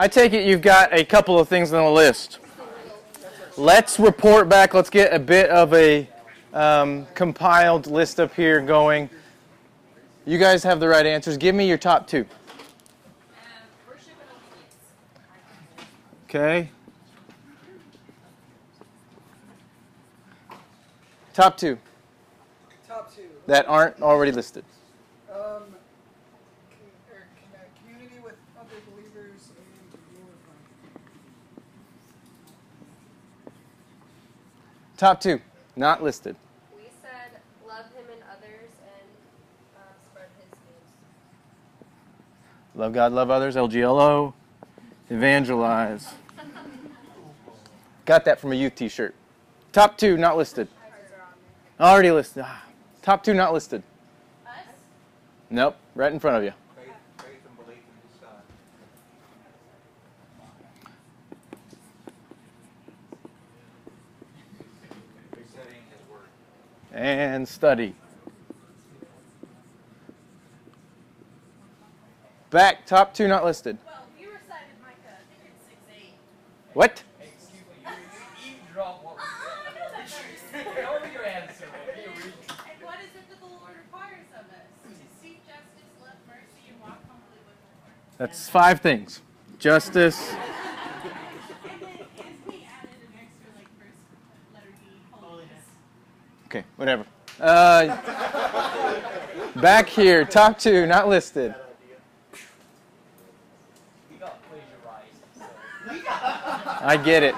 I take it you've got a couple of things on the list. Let's report back. Let's get a bit of a um, compiled list up here going. You guys have the right answers. Give me your top two. Okay. Top two Top two. that aren't already listed. Um, com- or con- uh, community with other believers and glorifying. Top two, not listed. We said love him and others and um, spread his news. Love God, love others, LGLO, evangelize. Got that from a youth t shirt. Top two, not listed. Ours are on there. Already listed. Ah, Top two, not listed. Us? Nope, right in front of you. Faith, faith and belief in His Son. Studying His Word. And study. Back, top two, not listed. Well, you recited Micah, I think it's 6 8. What? That's five things you eavesdrop what I know that verse. Tell me your answer. And what is it that the Lord requires of us? To seek justice, love mercy, and walk humbly with the Lord. That's five things justice. And then Anthony added an extra like verse, letter D, holiness. Okay, whatever. Uh, back here, top two, not listed. I get it.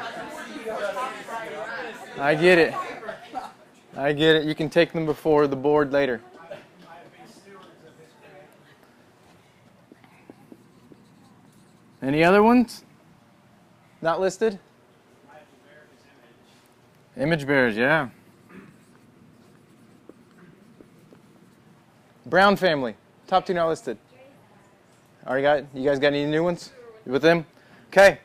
I get it. I get it. You can take them before the board later. Any other ones? Not listed? Image bearers, yeah. Brown family, top two not listed. Already got you guys got any new ones with them? Okay.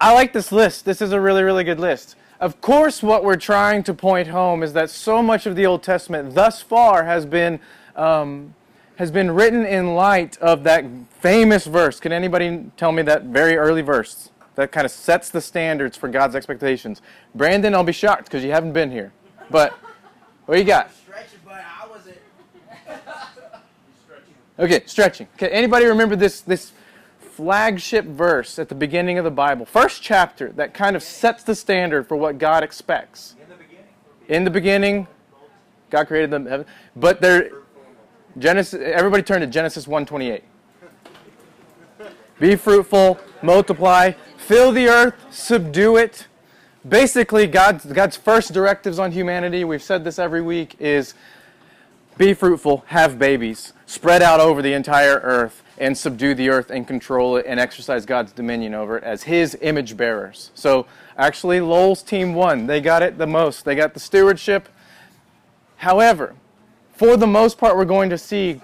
I like this list. This is a really, really good list. Of course, what we're trying to point home is that so much of the Old Testament thus far has been um, has been written in light of that famous verse. Can anybody tell me that very early verse that kind of sets the standards for God's expectations? Brandon, I'll be shocked because you haven't been here. But what you got? Stretching, but I wasn't. Okay, stretching. Okay, anybody remember this this flagship verse at the beginning of the Bible? First chapter that kind of sets the standard for what God expects. In the beginning. In the beginning, God created them. But there Genesis everybody turn to Genesis 1:28. Be fruitful, multiply, fill the earth, subdue it. Basically, God's, God's first directives on humanity, we've said this every week, is be fruitful, have babies, spread out over the entire earth, and subdue the earth and control it and exercise God's dominion over it as His image bearers. So, actually, Lowell's team won. They got it the most. They got the stewardship. However, for the most part, we're going to see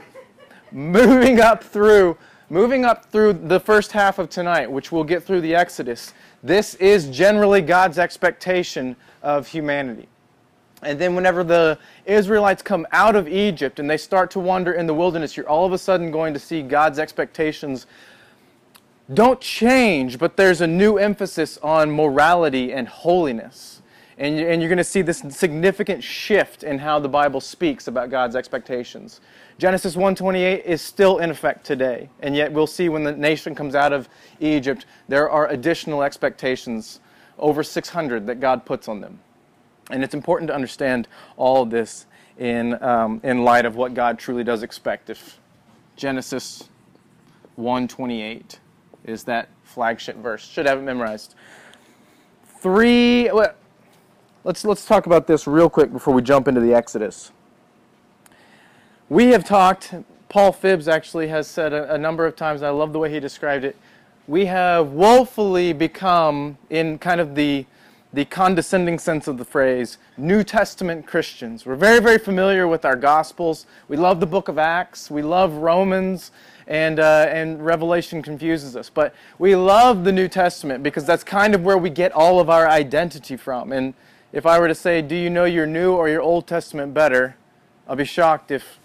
moving up through moving up through the first half of tonight, which we'll get through the Exodus. This is generally God's expectation of humanity. And then, whenever the Israelites come out of Egypt and they start to wander in the wilderness, you're all of a sudden going to see God's expectations don't change, but there's a new emphasis on morality and holiness. And, you- and you're going to see this significant shift in how the Bible speaks about God's expectations. Genesis 1:28 is still in effect today, and yet we'll see when the nation comes out of Egypt, there are additional expectations, over 600 that God puts on them. And it's important to understand all of this in, um, in light of what God truly does expect. If Genesis 128 is that flagship verse, should have it memorized. Three. well, Let's let's talk about this real quick before we jump into the Exodus. We have talked. Paul Phibbs actually has said a, a number of times. I love the way he described it. We have woefully become, in kind of the the condescending sense of the phrase, New Testament Christians. We're very, very familiar with our Gospels. We love the book of Acts. We love Romans, and, uh, and Revelation confuses us. But we love the New Testament because that's kind of where we get all of our identity from. And if I were to say, Do you know your New or your Old Testament better? I'll be shocked if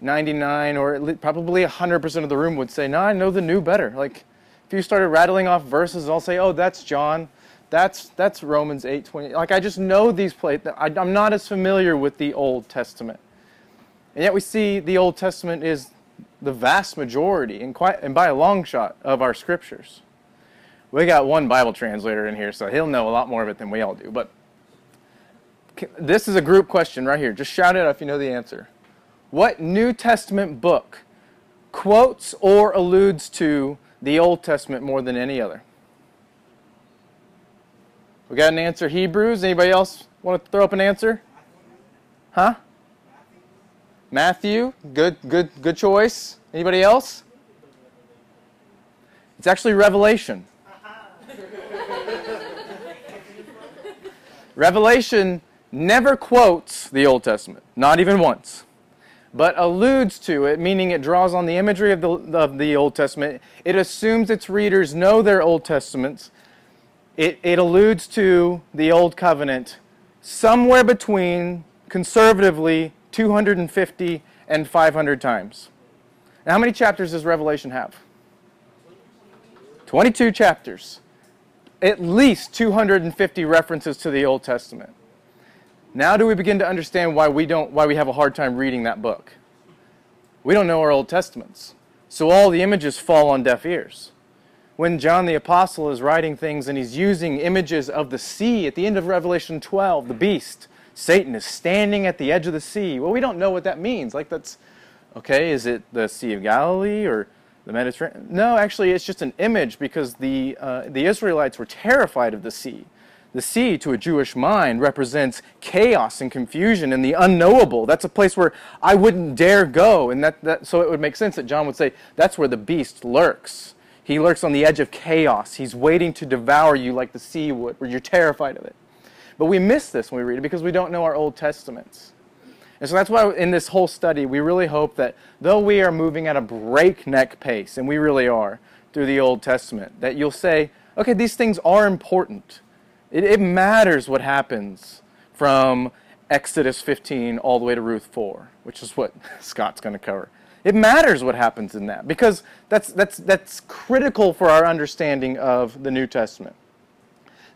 99 or probably 100% of the room would say, No, I know the New better. Like, if you started rattling off verses, I'll say, "Oh, that's John. That's that's Romans 8:20." Like I just know these places. I'm not as familiar with the Old Testament. And yet we see the Old Testament is the vast majority and quite and by a long shot of our scriptures. We got one Bible translator in here, so he'll know a lot more of it than we all do. But this is a group question right here. Just shout it out if you know the answer. What New Testament book quotes or alludes to the Old Testament more than any other? We got an answer Hebrews. Anybody else want to throw up an answer? Huh? Matthew. Good good good choice. Anybody else? It's actually Revelation. Revelation never quotes the Old Testament, not even once, but alludes to it, meaning it draws on the imagery of the, of the Old Testament. It assumes its readers know their Old Testaments. It, it alludes to the Old Covenant somewhere between, conservatively, 250 and 500 times. Now, how many chapters does Revelation have? 22 chapters. At least 250 references to the Old Testament. Now do we begin to understand why we don't why we have a hard time reading that book? We don't know our Old Testaments. So all the images fall on deaf ears. When John the apostle is writing things and he's using images of the sea at the end of Revelation 12, the beast, Satan is standing at the edge of the sea. Well, we don't know what that means. Like that's okay, is it the Sea of Galilee or the Mediterranean? No, actually it's just an image because the uh, the Israelites were terrified of the sea. The sea, to a Jewish mind, represents chaos and confusion and the unknowable. That's a place where I wouldn't dare go. And that, that, so it would make sense that John would say that's where the beast lurks. He lurks on the edge of chaos. He's waiting to devour you like the sea would, where you're terrified of it. But we miss this when we read it because we don't know our Old Testaments. And so that's why in this whole study, we really hope that though we are moving at a breakneck pace, and we really are, through the Old Testament, that you'll say, okay, these things are important. It, it matters what happens from Exodus 15 all the way to Ruth 4, which is what Scott's going to cover. It matters what happens in that because that's, that's, that's critical for our understanding of the New Testament.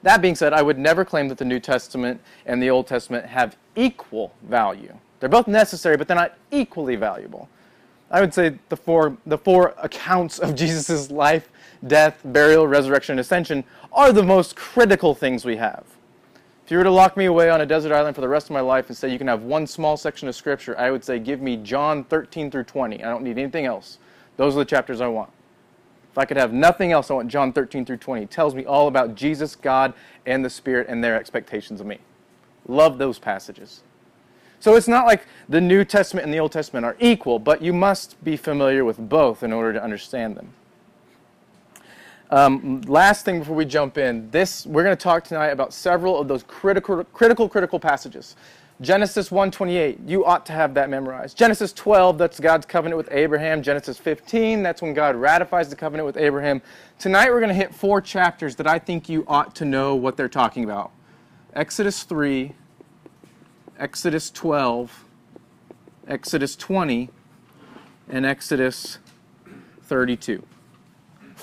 That being said, I would never claim that the New Testament and the Old Testament have equal value. They're both necessary, but they're not equally valuable. I would say the four, the four accounts of Jesus' life, death, burial, resurrection, and ascension are the most critical things we have. If you were to lock me away on a desert island for the rest of my life and say you can have one small section of Scripture, I would say give me John 13 through 20. I don't need anything else. Those are the chapters I want. If I could have nothing else, I want John 13 through 20. It tells me all about Jesus, God, and the Spirit and their expectations of me. Love those passages. So it's not like the New Testament and the Old Testament are equal, but you must be familiar with both in order to understand them. Um, last thing before we jump in, this we're going to talk tonight about several of those critical, critical, critical passages. Genesis 1:28, you ought to have that memorized. Genesis 12, that's God's covenant with Abraham. Genesis 15, that's when God ratifies the covenant with Abraham. Tonight we're going to hit four chapters that I think you ought to know what they're talking about. Exodus 3, Exodus 12, Exodus 20, and Exodus 32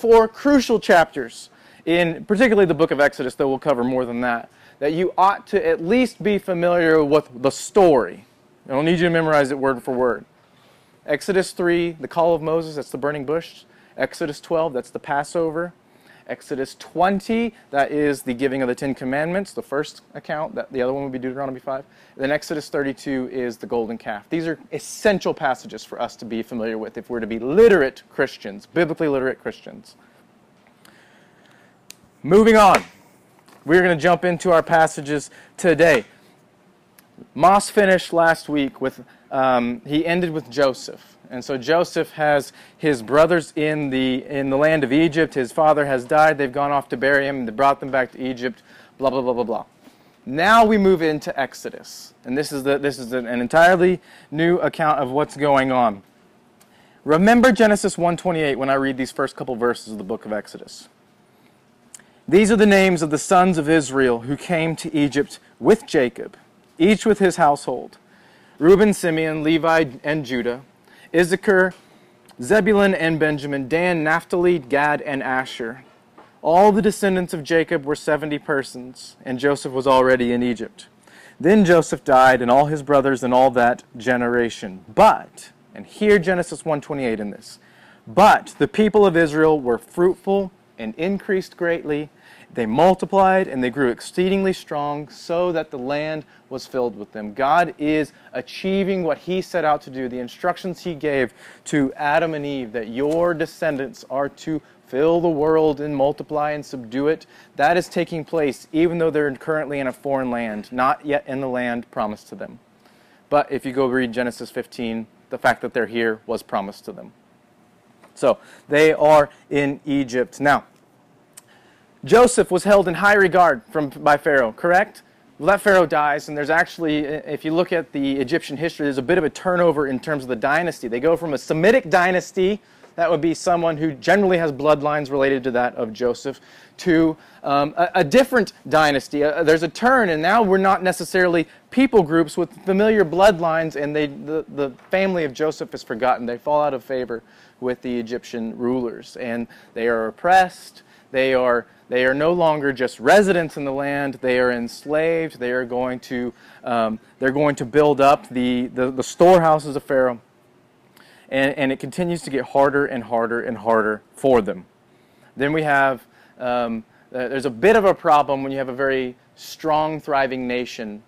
four crucial chapters in particularly the book of Exodus, though we'll cover more than that, that you ought to at least be familiar with the story. I don't need you to memorize it word for word. Exodus 3, the call of Moses, that's the burning bush. Exodus 12, that's the Passover. Exodus 20, that is the giving of the Ten Commandments, the first account. That, the other one would be Deuteronomy 5. And then Exodus 32 is the golden calf. These are essential passages for us to be familiar with if we're to be literate Christians, biblically literate Christians. Moving on, we're going to jump into our passages today. Moss finished last week with, um, he ended with Joseph. And so Joseph has his brothers in the, in the land of Egypt. His father has died. They've gone off to bury him. They brought them back to Egypt. Blah, blah, blah, blah, blah. Now we move into Exodus. And this is, the, this is an entirely new account of what's going on. Remember Genesis 1:28 when I read these first couple verses of the book of Exodus. These are the names of the sons of Israel who came to Egypt with Jacob, each with his household. Reuben, Simeon, Levi, and Judah, Issachar, Zebulun and Benjamin, Dan, Naphtali, Gad, and Asher. All the descendants of Jacob were 70 persons, and Joseph was already in Egypt. Then Joseph died, and all his brothers, and all that generation. But, and here Genesis 1:28 in this. But the people of Israel were fruitful and increased greatly. They multiplied and they grew exceedingly strong, so that the land was filled with them. God is achieving what He set out to do, the instructions He gave to Adam and Eve, that your descendants are to fill the world and multiply and subdue it. That is taking place, even though they're currently in a foreign land, not yet in the land promised to them. But if you go read Genesis 15, the fact that they're here was promised to them. So they are in Egypt. Now, Joseph was held in high regard from, by Pharaoh, correct? Well, that Pharaoh dies, and there's actually, if you look at the Egyptian history, there's a bit of a turnover in terms of the dynasty. They go from a Semitic dynasty, that would be someone who generally has bloodlines related to that of Joseph, to um, a, a, different dynasty. Uh, there's a turn, and now we're not necessarily people groups with familiar bloodlines, and they, the, the family of Joseph is forgotten. They fall out of favor with the Egyptian rulers, and they are oppressed. They are they are no longer just residents in the land. They are enslaved. They are going to um, they're going to build up the, the, the storehouses of Pharaoh, and, and it continues to get harder and harder and harder for them. Then we have um, uh, there's a bit of a problem when you have a very strong, thriving nation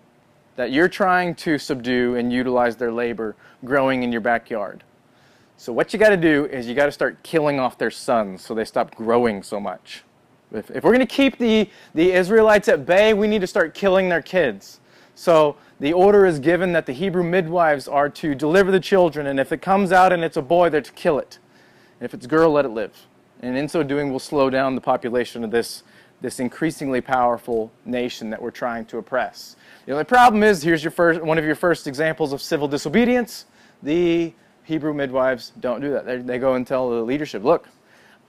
that you're trying to subdue and utilize their labor growing in your backyard. So what you got to do is you got to start killing off their sons so they stop growing so much. If, if we're going to keep the, the Israelites at bay, we need to start killing their kids. So the order is given that the Hebrew midwives are to deliver the children, and if it comes out and it's a boy, they're to kill it. And if it's a girl, let it live. And in so doing, we'll slow down the population of this, this increasingly powerful nation that we're trying to oppress. The only problem is here's your first, one of your first examples of civil disobedience. The Hebrew midwives don't do that. They, they go and tell the leadership, look,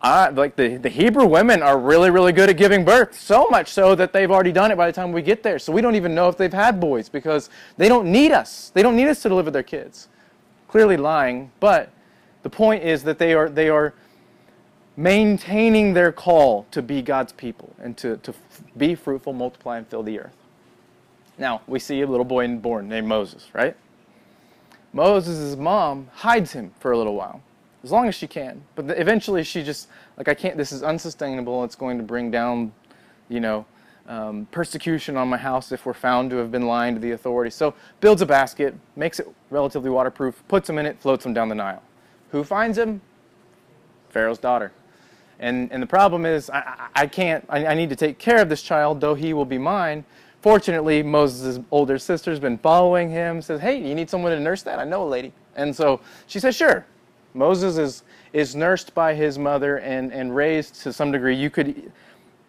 I, like the, the Hebrew women are really, really good at giving birth, so much so that they've already done it by the time we get there. So we don't even know if they've had boys because they don't need us. They don't need us to deliver their kids. Clearly lying, but the point is that they are, they are maintaining their call to be God's people and to, to be fruitful, multiply, and fill the earth. Now, we see a little boy born named Moses, right? Moses' mom hides him for a little while, as long as she can. But eventually she just, like, I can't, this is unsustainable. It's going to bring down, you know, um, persecution on my house if we're found to have been lying to the authorities. So builds a basket, makes it relatively waterproof, puts him in it, floats him down the Nile. Who finds him? Pharaoh's daughter. And, and the problem is, I, I can't, I, I need to take care of this child, though he will be mine. Fortunately, Moses' older sister's been following him, says, Hey, you need someone to nurse that? I know a lady. And so she says, Sure. Moses is, is nursed by his mother and, and raised to some degree. You could,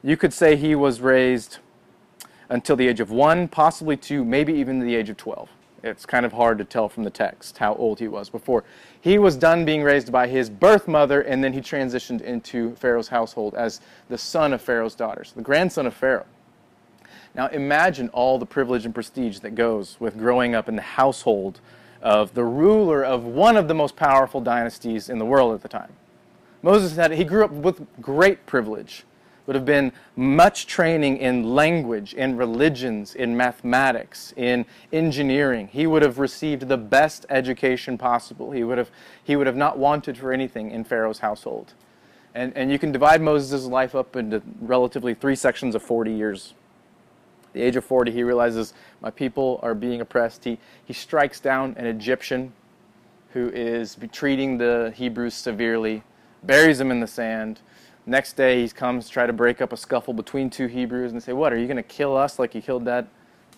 you could say he was raised until the age of one, possibly two, maybe even the age of 12. It's kind of hard to tell from the text how old he was before. He was done being raised by his birth mother, and then he transitioned into Pharaoh's household as the son of Pharaoh's daughters, the grandson of Pharaoh. Now imagine all the privilege and prestige that goes with growing up in the household of the ruler of one of the most powerful dynasties in the world at the time. Moses had he grew up with great privilege. Would have been much training in language, in religions, in mathematics, in engineering. He would have received the best education possible. He would have, he would have not wanted for anything in Pharaoh's household. And, and you can divide Moses' life up into relatively three sections of 40 years the age of 40, he realizes my people are being oppressed. He, he strikes down an Egyptian who is treating the Hebrews severely, buries him in the sand. Next day, he comes to try to break up a scuffle between two Hebrews and say, What, are you going to kill us like you killed that,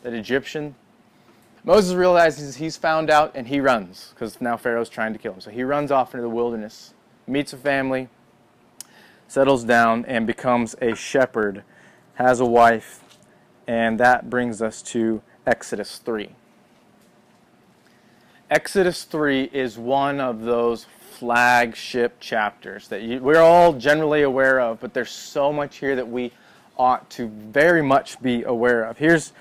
that Egyptian? Moses realizes he's found out and he runs because now Pharaoh's trying to kill him. So he runs off into the wilderness, meets a family, settles down, and becomes a shepherd, has a wife, and that brings us to Exodus 3. Exodus 3 is one of those flagship chapters that you, we're all generally aware of, but there's so much here that we ought to very much be aware of. Here's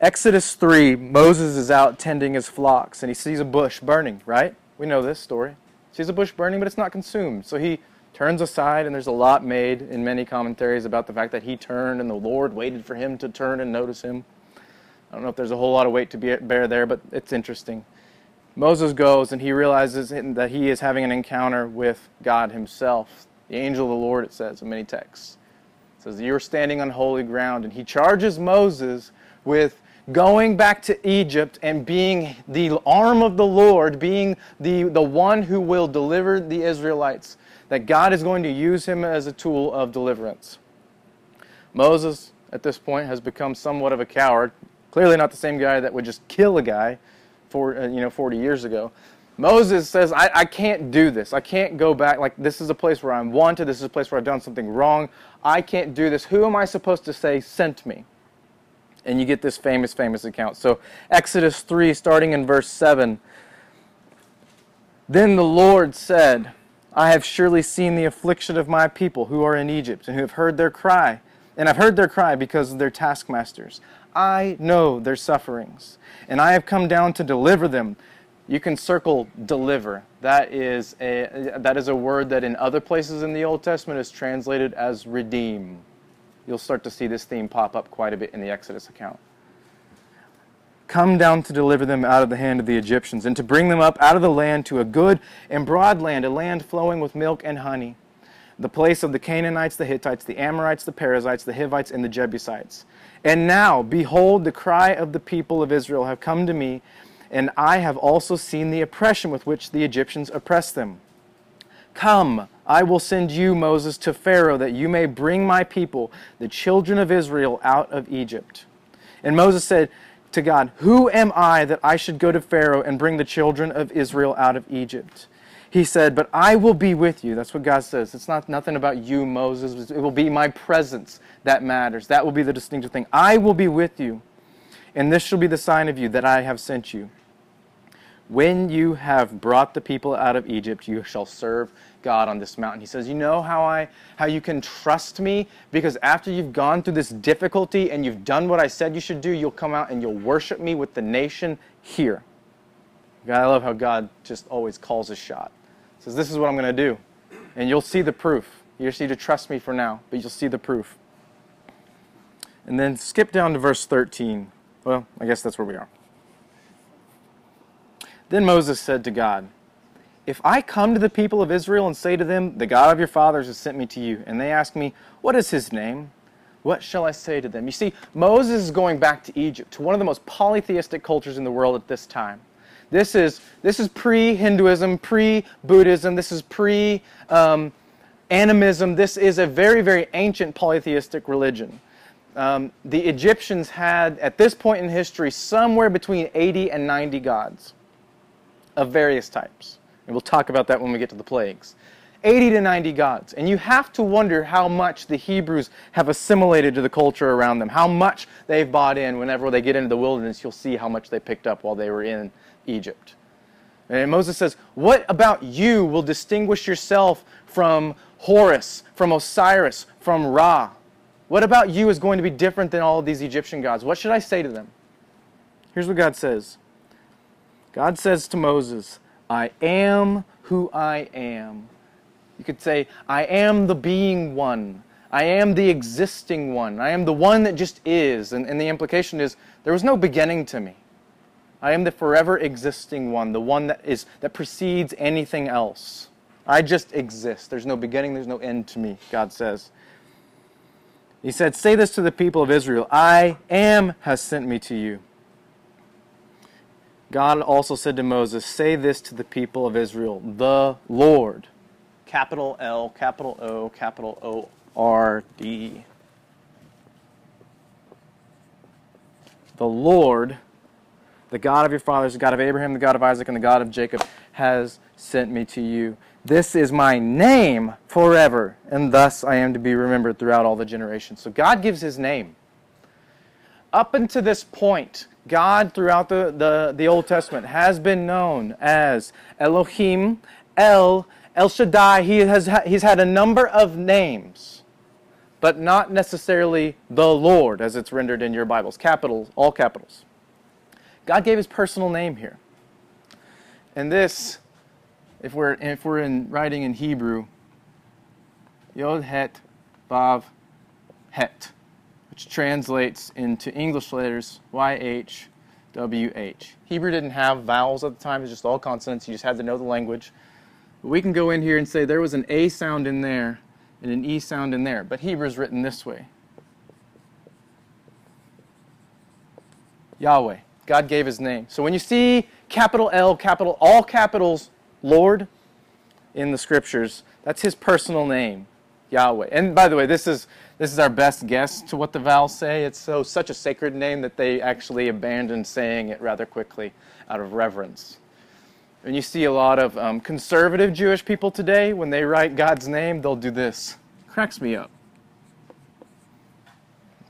Exodus 3. Moses is out tending his flocks and he sees a bush burning, right? We know this story. sees a bush burning, but it's not consumed. So he turns aside, and there's a lot made in many commentaries about the fact that he turned and the Lord waited for him to turn and notice him. I don't know if there's a whole lot of weight to be, bear there, but it's interesting. Moses goes and he realizes that he is having an encounter with God himself. The angel of the Lord, it says in many texts. It says, You're standing on holy ground. And he charges Moses with going back to Egypt and being the arm of the Lord, being the, the one who will deliver the Israelites, that God is going to use him as a tool of deliverance. Moses, at this point, has become somewhat of a coward. Clearly, not the same guy that would just kill a guy for, uh, you know, 40 years ago. Moses says, I, I can't do this. I can't go back. Like, this is a place where I'm wanted. This is a place where I've done something wrong. I can't do this. Who am I supposed to say sent me? And you get this famous, famous account. So, Exodus 3, starting in verse 7. Then the Lord said, I have surely seen the affliction of my people who are in Egypt, and who have heard their cry. And I've heard their cry because of their taskmasters. I know their sufferings, and I have come down to deliver them. You can circle deliver. That is a, that is a word that in other places in the Old Testament is translated as redeem. You'll start to see this theme pop up quite a bit in the Exodus account. Come down to deliver them out of the hand of the Egyptians, and to bring them up out of the land to a good and broad land, a land flowing with milk and honey, the place of the Canaanites, the Hittites, the Amorites, the Perizzites, the Hivites, and the Jebusites. And now, behold, the cry of the people of Israel have come to me, and I have also seen the oppression with which the Egyptians oppress them. Come, I will send you, Moses, to Pharaoh, that you may bring my people, the children of Israel, out of Egypt. And Moses said to God, Who am I that I should go to Pharaoh and bring the children of Israel out of Egypt? He said, But I will be with you. That's what God says. It's not nothing about you, Moses. It will be my presence that matters. That will be the distinctive thing. I will be with you, and this shall be the sign of you that I have sent you. When you have brought the people out of Egypt, you shall serve God on this mountain. He says, You know how I how you can trust me? Because after you've gone through this difficulty and you've done what I said you should do, you'll come out and you'll worship me with the nation here. God, I love how God just always calls a shot. He says, This is what I'm going to do. And you'll see the proof. You just need to trust me for now, but you'll see the proof. And then skip down to verse 13. Well, I guess that's where we are. Then Moses said to God, If I come to the people of Israel and say to them, The God of your fathers has sent me to you, and they ask me, What is his name? What shall I say to them? You see, Moses is going back to Egypt, to one of the most polytheistic cultures in the world at this time. This is, this is pre Hinduism, pre Buddhism, this is pre um, animism. This is a very, very ancient polytheistic religion. Um, the Egyptians had, at this point in history, somewhere between 80 and 90 gods of various types. And we'll talk about that when we get to the plagues. 80 to 90 gods. And you have to wonder how much the Hebrews have assimilated to the culture around them, how much they've bought in. Whenever they get into the wilderness, you'll see how much they picked up while they were in Egypt. And Moses says, What about you will distinguish yourself from Horus, from Osiris, from Ra? What about you is going to be different than all of these Egyptian gods? What should I say to them? Here's what God says God says to Moses, I am who I am. You could say, I am the being one. I am the existing one. I am the one that just is. And, and the implication is there was no beginning to me. I am the forever existing one, the one that is that precedes anything else. I just exist. There's no beginning, there's no end to me, God says. He said, Say this to the people of Israel I am has sent me to you. God also said to Moses, Say this to the people of Israel The Lord, capital L, capital O, capital O R D. The Lord, the God of your fathers, the God of Abraham, the God of Isaac, and the God of Jacob, has sent me to you. This is my name forever, and thus I am to be remembered throughout all the generations. So God gives his name. Up until this point, God, throughout the, the, the Old Testament, has been known as Elohim, El, El Shaddai. He has, he's had a number of names, but not necessarily the Lord, as it's rendered in your Bibles. Capitals, all capitals. God gave his personal name here. And this if we're if we're in writing in Hebrew, Yod Het Vav Het, which translates into English letters Y H W H. Hebrew didn't have vowels at the time; it was just all consonants. You just had to know the language. But we can go in here and say there was an A sound in there and an E sound in there, but Hebrew is written this way. Yahweh. God gave his name. So when you see capital L, capital all capitals Lord in the scriptures, that's his personal name, Yahweh. And by the way, this is this is our best guess to what the vowels say. It's so such a sacred name that they actually abandoned saying it rather quickly out of reverence. And you see a lot of um, conservative Jewish people today, when they write God's name, they'll do this. Cracks me up.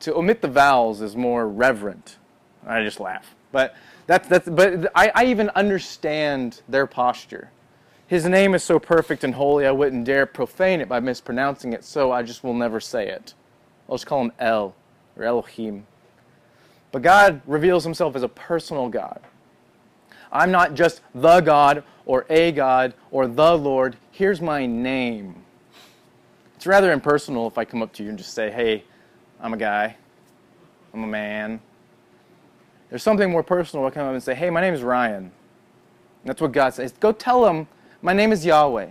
To omit the vowels is more reverent. I just laugh. But that's that's but I, I even understand their posture. His name is so perfect and holy I wouldn't dare profane it by mispronouncing it, so I just will never say it. I'll just call him El or Elohim. But God reveals himself as a personal God. I'm not just the God or a God or the Lord. Here's my name. It's rather impersonal if I come up to you and just say, hey, I'm a guy, I'm a man. There's something more personal to come up and say, hey, my name is Ryan. And that's what God says. Go tell him, my name is Yahweh.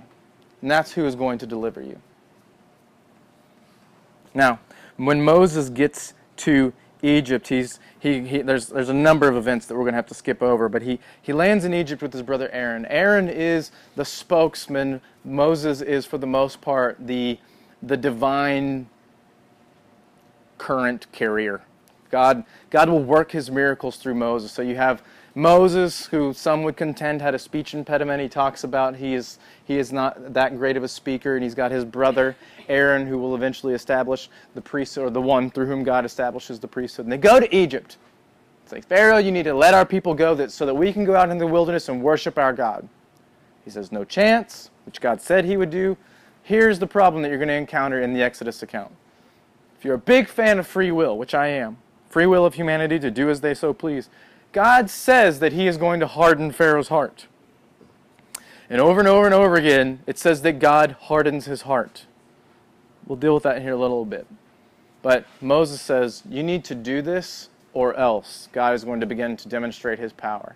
And that's who is going to deliver you. Now, when Moses gets to Egypt, he's, he, he, there's, there's a number of events that we're going to have to skip over, but he, he lands in Egypt with his brother Aaron. Aaron is the spokesman. Moses is, for the most part, the, the divine current carrier. God, God will work his miracles through Moses. So you have Moses, who some would contend had a speech impediment. He talks about he is, he is not that great of a speaker, and he's got his brother Aaron, who will eventually establish the priesthood, or the one through whom God establishes the priesthood. And they go to Egypt. It's like, Pharaoh, you need to let our people go that, so that we can go out in the wilderness and worship our God. He says, No chance, which God said he would do. Here's the problem that you're going to encounter in the Exodus account. If you're a big fan of free will, which I am, free will of humanity to do as they so please, God says that he is going to harden Pharaoh's heart. And over and over and over again, it says that God hardens his heart. We'll deal with that in here a little bit. But Moses says, You need to do this, or else God is going to begin to demonstrate his power.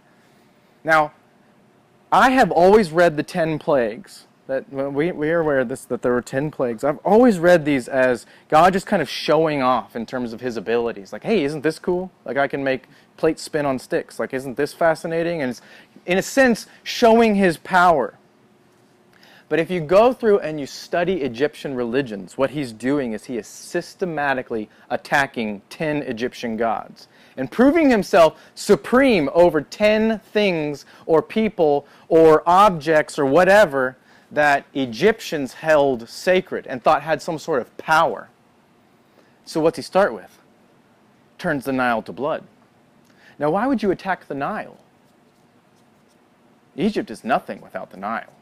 Now, I have always read the ten plagues. That we, we are aware of this that there were ten plagues. I've always read these as God just kind of showing off in terms of his abilities. Like, hey, isn't this cool? Like I can make plates spin on sticks. Like, isn't this fascinating? And it's in a sense showing his power. But if you go through and you study Egyptian religions, what he's doing is he is systematically attacking 10 Egyptian gods and proving himself supreme over 10 things or people or objects or whatever that Egyptians held sacred and thought had some sort of power. So, what's he start with? Turns the Nile to blood. Now, why would you attack the Nile? Egypt is nothing without the Nile.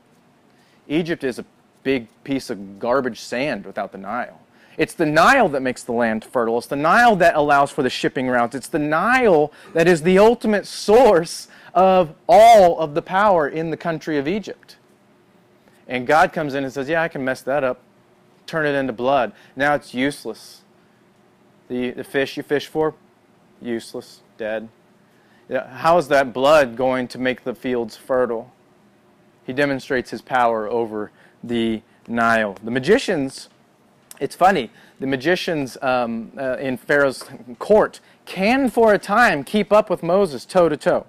Egypt is a big piece of garbage sand without the Nile. It's the Nile that makes the land fertile. It's the Nile that allows for the shipping routes. It's the Nile that is the ultimate source of all of the power in the country of Egypt. And God comes in and says, Yeah, I can mess that up. Turn it into blood. Now it's useless. The, the fish you fish for, useless, dead. How is that blood going to make the fields fertile? He demonstrates his power over the Nile. The magicians, it's funny, the magicians um, uh, in Pharaoh's court can, for a time, keep up with Moses toe to toe.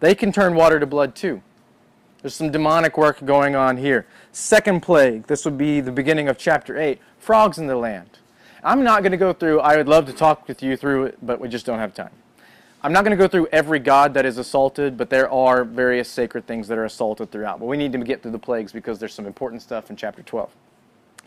They can turn water to blood too. There's some demonic work going on here. Second plague, this would be the beginning of chapter 8 frogs in the land. I'm not going to go through, I would love to talk with you through it, but we just don't have time. I'm not going to go through every god that is assaulted, but there are various sacred things that are assaulted throughout. But we need to get through the plagues because there's some important stuff in chapter 12.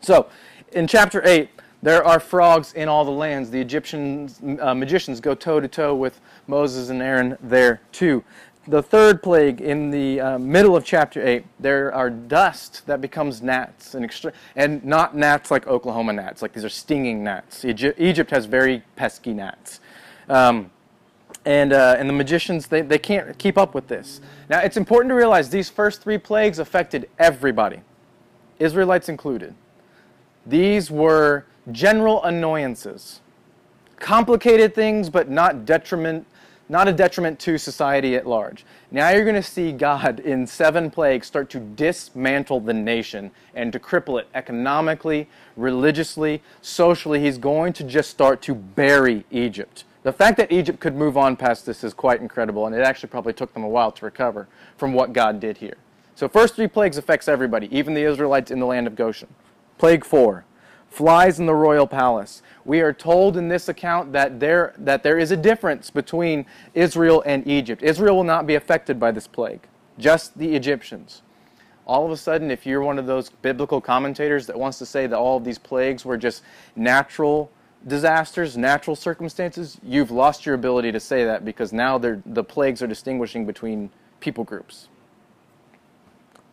So, in chapter 8, there are frogs in all the lands. The Egyptian uh, magicians go toe to toe with Moses and Aaron there too. The third plague in the uh, middle of chapter 8, there are dust that becomes gnats, and, extra- and not gnats like Oklahoma gnats, like these are stinging gnats. Egypt, Egypt has very pesky gnats. Um, and uh, and the magicians they, they can't keep up with this. Now it's important to realize these first three plagues affected everybody, Israelites included. These were general annoyances, complicated things, but not detriment, not a detriment to society at large. Now you're going to see God in seven plagues start to dismantle the nation and to cripple it economically, religiously, socially. He's going to just start to bury Egypt. The fact that Egypt could move on past this is quite incredible, and it actually probably took them a while to recover from what God did here. So, first three plagues affects everybody, even the Israelites in the land of Goshen. Plague four, flies in the royal palace. We are told in this account that there, that there is a difference between Israel and Egypt. Israel will not be affected by this plague, just the Egyptians. All of a sudden, if you're one of those biblical commentators that wants to say that all of these plagues were just natural disasters, natural circumstances, you've lost your ability to say that because now the plagues are distinguishing between people groups.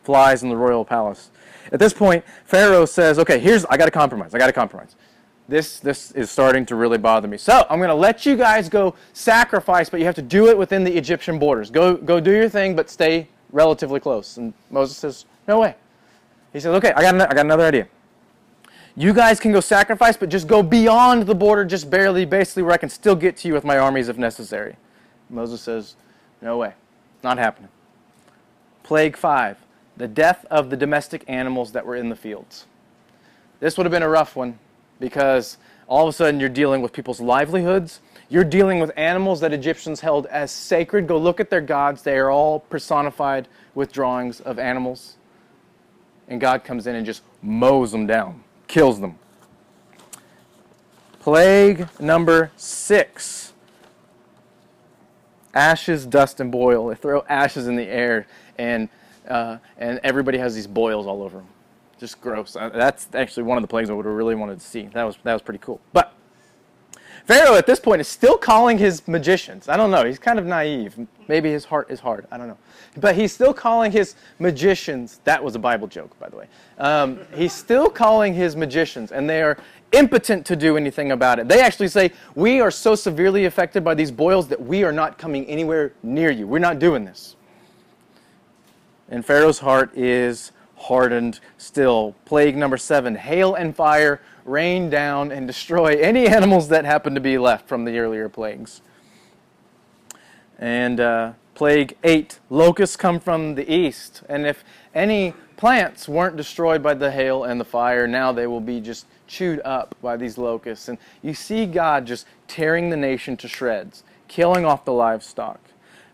Flies in the royal palace. At this point, Pharaoh says, "Okay, here's I got to compromise. I got to compromise. This this is starting to really bother me. So I'm going to let you guys go sacrifice, but you have to do it within the Egyptian borders. Go go do your thing, but stay relatively close." And Moses says, "No way." He says, "Okay, I got I got another idea. You guys can go sacrifice, but just go beyond the border, just barely, basically where I can still get to you with my armies if necessary." Moses says, "No way, not happening." Plague five the death of the domestic animals that were in the fields. This would have been a rough one because all of a sudden you're dealing with people's livelihoods. You're dealing with animals that Egyptians held as sacred. Go look at their gods. They are all personified with drawings of animals. And God comes in and just mows them down, kills them. Plague number six ashes, dust, and boil. They throw ashes in the air and uh, and everybody has these boils all over them. Just gross. Uh, that's actually one of the plagues I would have really wanted to see. That was that was pretty cool. But Pharaoh at this point is still calling his magicians. I don't know. He's kind of naive. Maybe his heart is hard. I don't know. But he's still calling his magicians. That was a Bible joke, by the way. Um, he's still calling his magicians, and they are impotent to do anything about it. They actually say, We are so severely affected by these boils that we are not coming anywhere near you. We're not doing this. And Pharaoh's heart is hardened still. Plague number seven hail and fire rain down and destroy any animals that happen to be left from the earlier plagues. And uh, plague eight locusts come from the east. And if any plants weren't destroyed by the hail and the fire, now they will be just chewed up by these locusts. And you see God just tearing the nation to shreds, killing off the livestock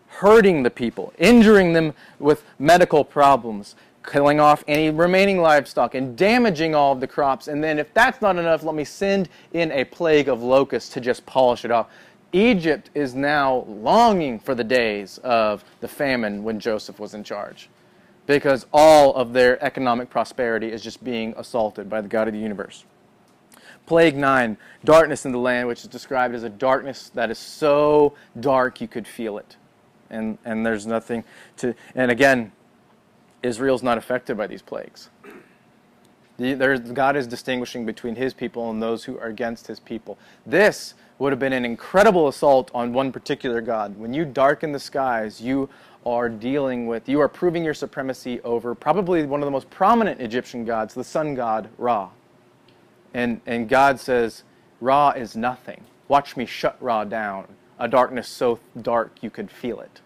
hurting the people, injuring them with medical problems, killing off any remaining livestock, and damaging all of the crops. And then, if that's not enough, let me send in a plague of locusts to just polish it off. Egypt is now longing for the days of the famine when Joseph was in charge because all of their economic prosperity is just being assaulted by the God of the universe. Plague 9, darkness in the land, which is described as a darkness that is so dark you could feel it and, and there's nothing to. And again, Israel's not affected by these plagues. The, God is distinguishing between his people and those who are against his people. This would have been an incredible assault on one particular God. When you darken the skies, you are dealing with, you are proving your supremacy over probably one of the most prominent Egyptian gods, the sun god Ra. And, and God says, Ra is nothing. Watch me shut Ra down a darkness so dark you could feel it.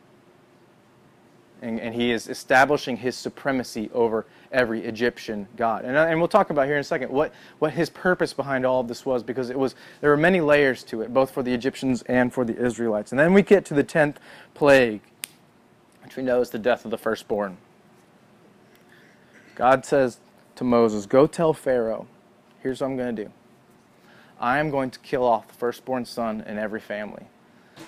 And, and, he is establishing his supremacy over every Egyptian god. And, uh, and we'll talk about here in a second what, what his purpose behind all of this was, because it was there were many layers to it, both for the Egyptians and for the Israelites. And then we get to the tenth plague, which we know is the death of the firstborn. God says to Moses, Go tell Pharaoh, here's what I'm going to do. I am going to kill off the firstborn son in every family.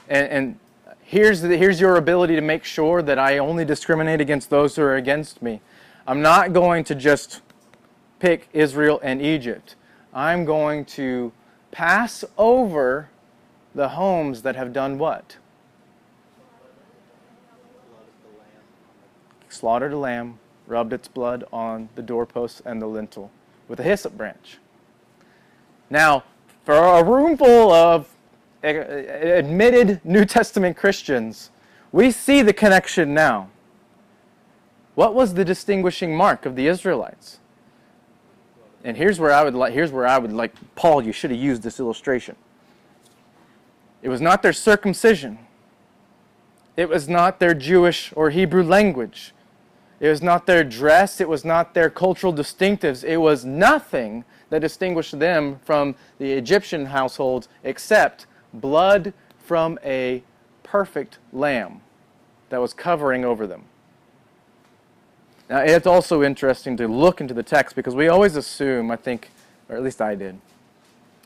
And, and here's, the, here's your ability to make sure that I only discriminate against those who are against me. I'm not going to just pick Israel and Egypt. I'm going to pass over the homes that have done what? Slaughtered a lamb, rubbed its blood on the doorposts and the lintel with a hyssop branch. Now, for a room full of Uh, admitted New Testament Christians, we see the connection now. What was the distinguishing mark of the Israelites? And here's where I would like here's where I would like Paul, you should have used this illustration. It was not their circumcision. It was not their Jewish or Hebrew language. It was not their dress. It was not their cultural distinctives. It was nothing that distinguished them from the Egyptian households except blood from a perfect lamb that was covering over them. Now, it's also interesting to look into the text because we always assume, I think, or at least I did,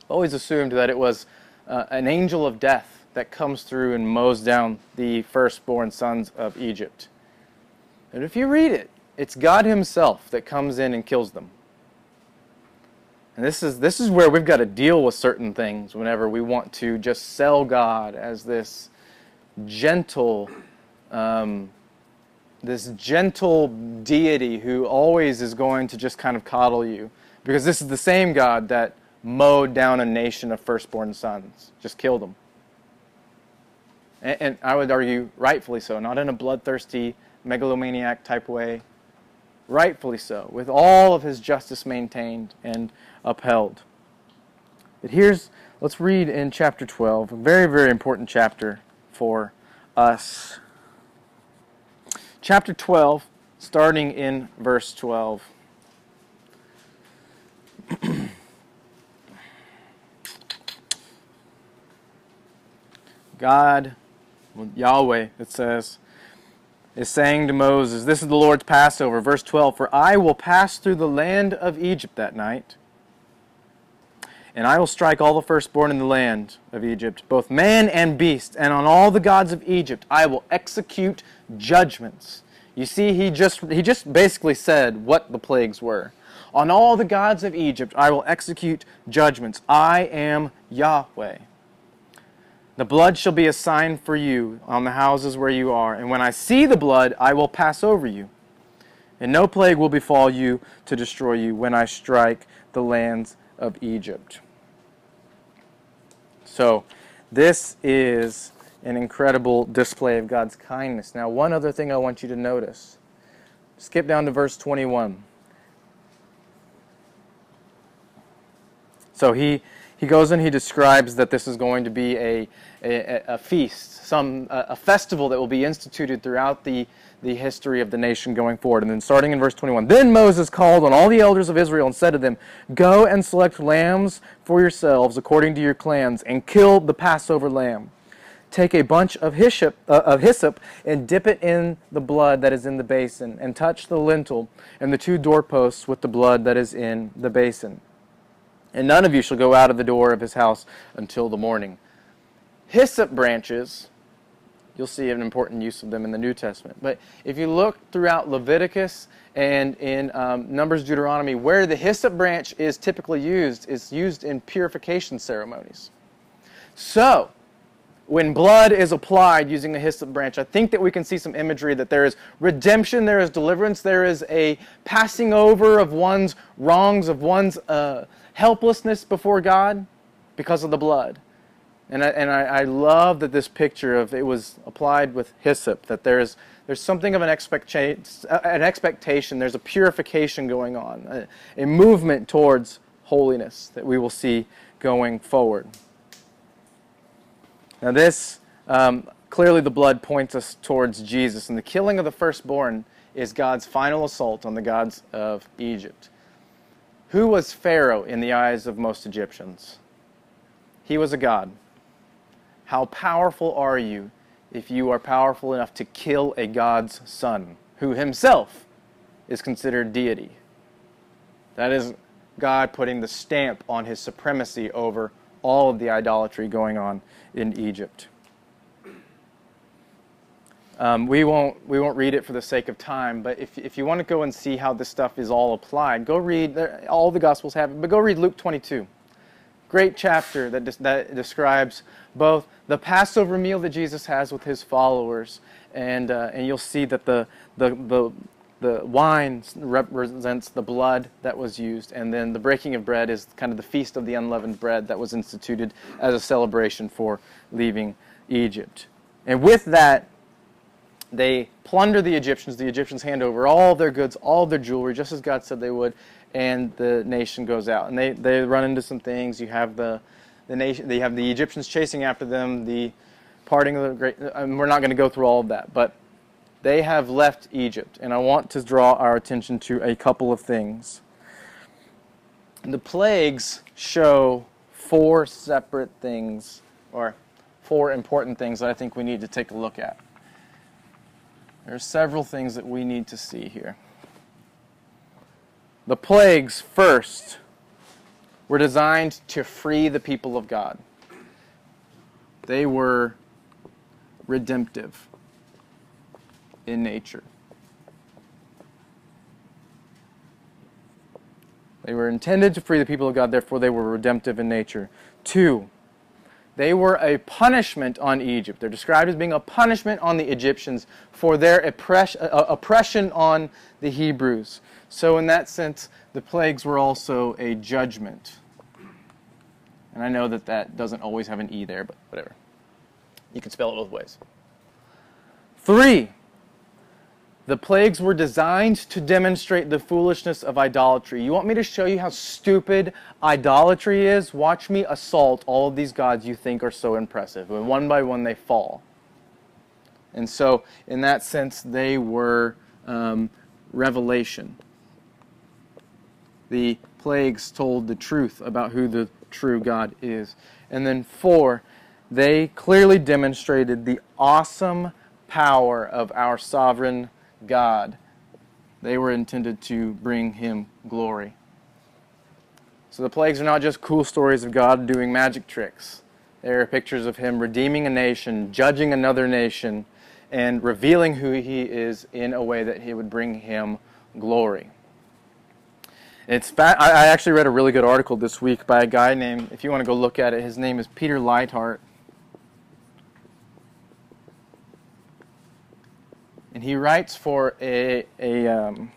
always assumed that it was uh, an angel of death that comes through and mows down the firstborn sons of Egypt. And if you read it, it's God Himself that comes in and kills them. And this is, this is where we've got to deal with certain things whenever we want to just sell God as this gentle, um, this gentle deity who always is going to just kind of coddle you. Because this is the same God that mowed down a nation of firstborn sons, just killed them. And, and I would argue, rightfully so, not in a bloodthirsty, megalomaniac type way. Rightfully so, with all of his justice maintained and upheld. But here's, let's read in chapter 12, a very, very important chapter for us. Chapter 12, starting in verse 12. God, Yahweh, it says, is saying to Moses, This is the Lord's Passover. Verse 12 For I will pass through the land of Egypt that night, and I will strike all the firstborn in the land of Egypt, both man and beast, and on all the gods of Egypt I will execute judgments. You see, he just, he just basically said what the plagues were. On all the gods of Egypt I will execute judgments. I am Yahweh. The blood shall be a sign for you on the houses where you are, and when I see the blood, I will pass over you. And no plague will befall you to destroy you when I strike the lands of Egypt. So, this is an incredible display of God's kindness. Now, one other thing I want you to notice. Skip down to verse 21. So he he goes and he describes that this is going to be a, a, a feast, some a, festival that will be instituted throughout the, the history of the nation going forward. And then starting in verse 21, then Moses called on all the elders of Israel and said to them, Go and select lambs for yourselves according to your clans, and kill the Passover lamb. Take a bunch of hyssop, uh, of hyssop and dip it in the blood that is in the basin, and touch the lintel and the two doorposts with the blood that is in the basin and none of you shall go out of the door of his house until the morning. Hyssop branches, you'll see an important use of them in the New Testament. But if you look throughout Leviticus and in um, Numbers, Deuteronomy, where the hyssop branch is typically used, is used in purification ceremonies. So, when blood is applied using a hyssop branch, I think that we can see some imagery that there is redemption, there is deliverance, there is a passing over of one's wrongs, of one's uh, helplessness before God because of the blood. And I, and I, I, love that this picture of it was applied with hyssop, that there's, there's something of an, expectation, an expectation, there's a purification going on, a, a movement towards holiness that we will see going forward. Now, this um, clearly the blood points us towards Jesus, and the killing of the firstborn is God's final assault on the gods of Egypt. Who was Pharaoh in the eyes of most Egyptians? He was a god. How powerful are you if you are powerful enough to kill a god's son, who himself is considered deity? That is God putting the stamp on his supremacy over all of the idolatry going on in Egypt. Um, we won't we won't read it for the sake of time, but if if you want to go and see how this stuff is all applied, go read all the Gospels have it, but go read Luke 22. Great chapter that that describes both the Passover meal that Jesus has with his followers, and uh, and you'll see that the the the the wine represents the blood that was used, and then the breaking of bread is kind of the feast of the unleavened bread that was instituted as a celebration for leaving Egypt. And with that, they plunder the Egyptians. The Egyptians hand over all their goods, all their jewelry, just as God said they would, and the nation goes out. And they, they run into some things. You have the, the nation, they have the Egyptians chasing after them, the parting of the great. And we're not going to go through all of that, but they have left Egypt. And I want to draw our attention to a couple of things. The plagues show four separate things, or four important things that I think we need to take a look at. There are several things that we need to see here. The plagues, first, were designed to free the people of God. They were redemptive in nature. They were intended to free the people of God, therefore, they were redemptive in nature. Two, they were a punishment on Egypt. They're described as being a punishment on the Egyptians for their uh, oppression on the Hebrews. So, in that sense, the plagues were also a judgment. And I know that that doesn't always have an E there, but whatever. You can spell it both ways. Three, the plagues were designed to demonstrate the foolishness of idolatry. You want me to show you how stupid idolatry is? Watch me assault all of these gods you think are so impressive. And one by one they fall. And so, in that sense, they were um, revelation. The plagues told the truth about who the true God is. And then, four, they clearly demonstrated the awesome power of our sovereign God. They were intended to bring him glory. So the plagues are not just cool stories of God doing magic tricks. They are pictures of him redeeming a nation, judging another nation, and revealing who he is in a way that he would bring him glory. It's fa- I actually read a really good article this week by a guy named, if you want to go look at it, his name is Peter Leithart. and he writes for a, a um,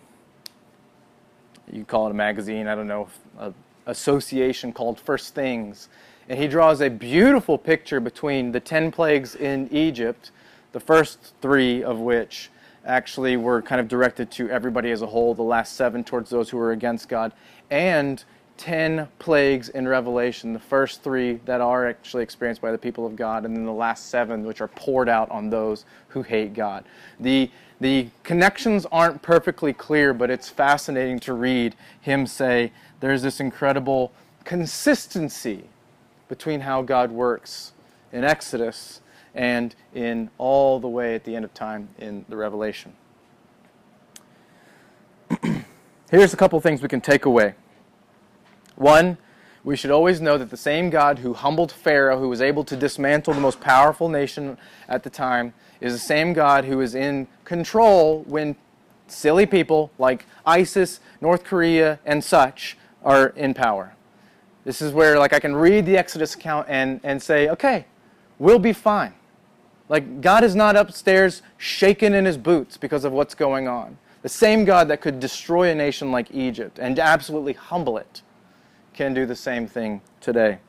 you call it a magazine, I don't know, a association called First Things. And he draws a beautiful picture between the 10 plagues in Egypt, the first three of which actually were kind of directed to everybody as a whole, the last seven towards those who were against God, and 10 plagues in Revelation, the first three that are actually experienced by the people of God, and then the last seven which are poured out on those who hate God. The, the connections aren't perfectly clear, but it's fascinating to read him say there's this incredible consistency between how God works in Exodus and in all the way at the end of time in the Revelation. Here's a couple things we can take away. One, we should always know that the same God who humbled Pharaoh, who was able to dismantle the most powerful nation at the time, is the same God who is in control when silly people like ISIS, North Korea, and such are in power. This is where like I can read the Exodus account and, and say, okay, we'll be fine. Like God is not upstairs shaking in his boots because of what's going on. The same God that could destroy a nation like Egypt and absolutely humble it can do the same thing today.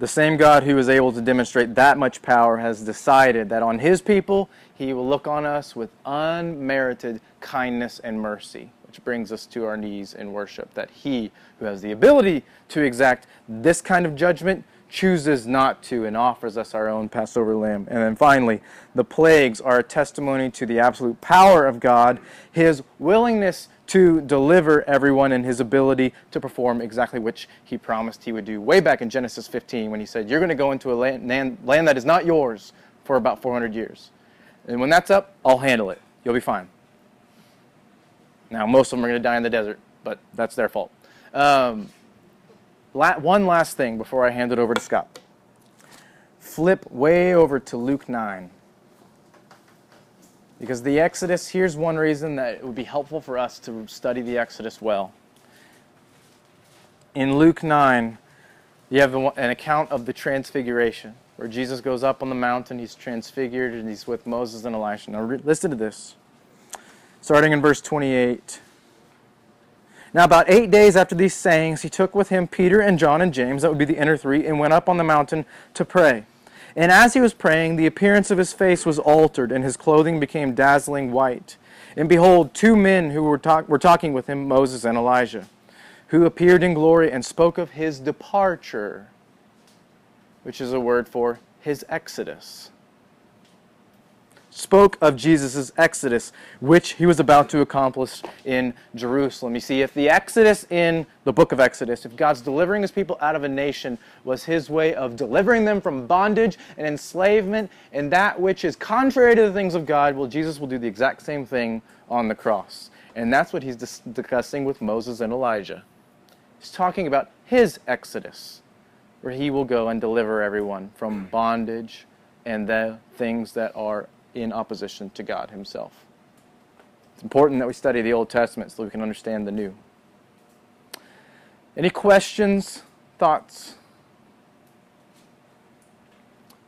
The same God who is able to demonstrate that much power has decided that on his people, he will look on us with unmerited kindness and mercy, which brings us to our knees in worship. That he who has the ability to exact this kind of judgment chooses not to and offers us our own Passover lamb. And then finally, the plagues are a testimony to the absolute power of God, his willingness to deliver everyone and his ability to perform exactly which he promised he would do way back in Genesis 15 when he said, You're going to go into a land, land that is not yours for about 400 years. And when that's up, I'll handle it. You'll be fine. Now, most of them are going to die in the desert, but that's their fault. Um, la- one last thing before I hand it over to Scott. Flip way over to Luke 9. Because the Exodus, here's one reason that it would be helpful for us to study the Exodus well. In Luke 9, you have an account of the transfiguration, where Jesus goes up on the mountain, he's transfigured, and he's with Moses and Elisha. Now, listen to this. starting in verse 28. Now, about eight days after these sayings, he took with him Peter and John and James, that would be the inner three, and went up on the mountain to pray. And as he was praying, the appearance of his face was altered, and his clothing became dazzling white. And behold, two men who were, talk- were talking with him, Moses and Elijah, who appeared in glory and spoke of his departure, which is a word for his exodus spoke of Jesus' exodus, which he was about to accomplish in Jerusalem. You see, if the exodus in the book of Exodus, if God's delivering his people out of a nation was his way of delivering them from bondage and enslavement and that which is contrary to the things of God, well, Jesus will do the exact same thing on the cross. And that's what he's dis- discussing with Moses and Elijah. He's talking about his exodus, where he will go and deliver everyone from bondage and the things that are in opposition to God Himself. It's important that we study the Old Testament so we can understand the New. Any questions, thoughts?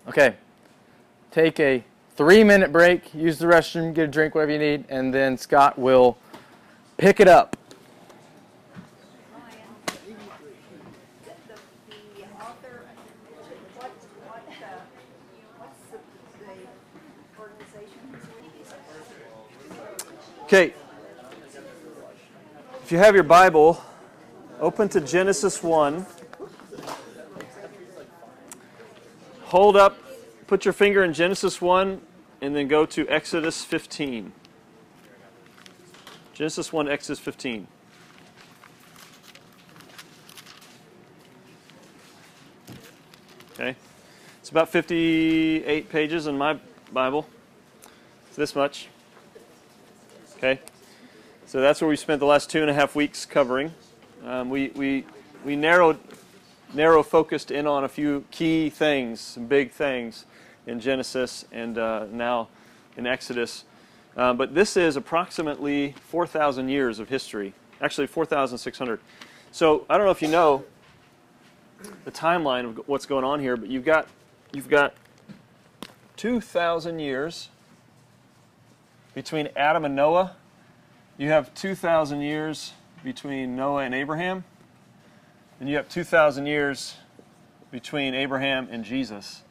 Okay. Take a three minute break, use the restroom, get a drink, whatever you need, and then Scott will pick it up. The, the author, what, what, uh, what's the, the organization? Okay. If you have your Bible, open to Genesis 1. Hold up, put your finger in Genesis 1, and then go to Exodus 15. Genesis 1, Exodus 15. Okay. It's about 58 pages in my Bible. It's this much. Okay? So that's where we spent the last two and a half weeks covering. Um, we, we, we narrowed, narrow focused in on a few key things, some big things in Genesis and uh, now in Exodus. Uh, but this is approximately 4,000 years of history, actually 4,600. So I don't know if you know the timeline of what's going on here, but you've got, you've got 2,000 years between Adam and Noah. You have 2,000 years between Noah and Abraham. And you have 2,000 years between Abraham and Jesus.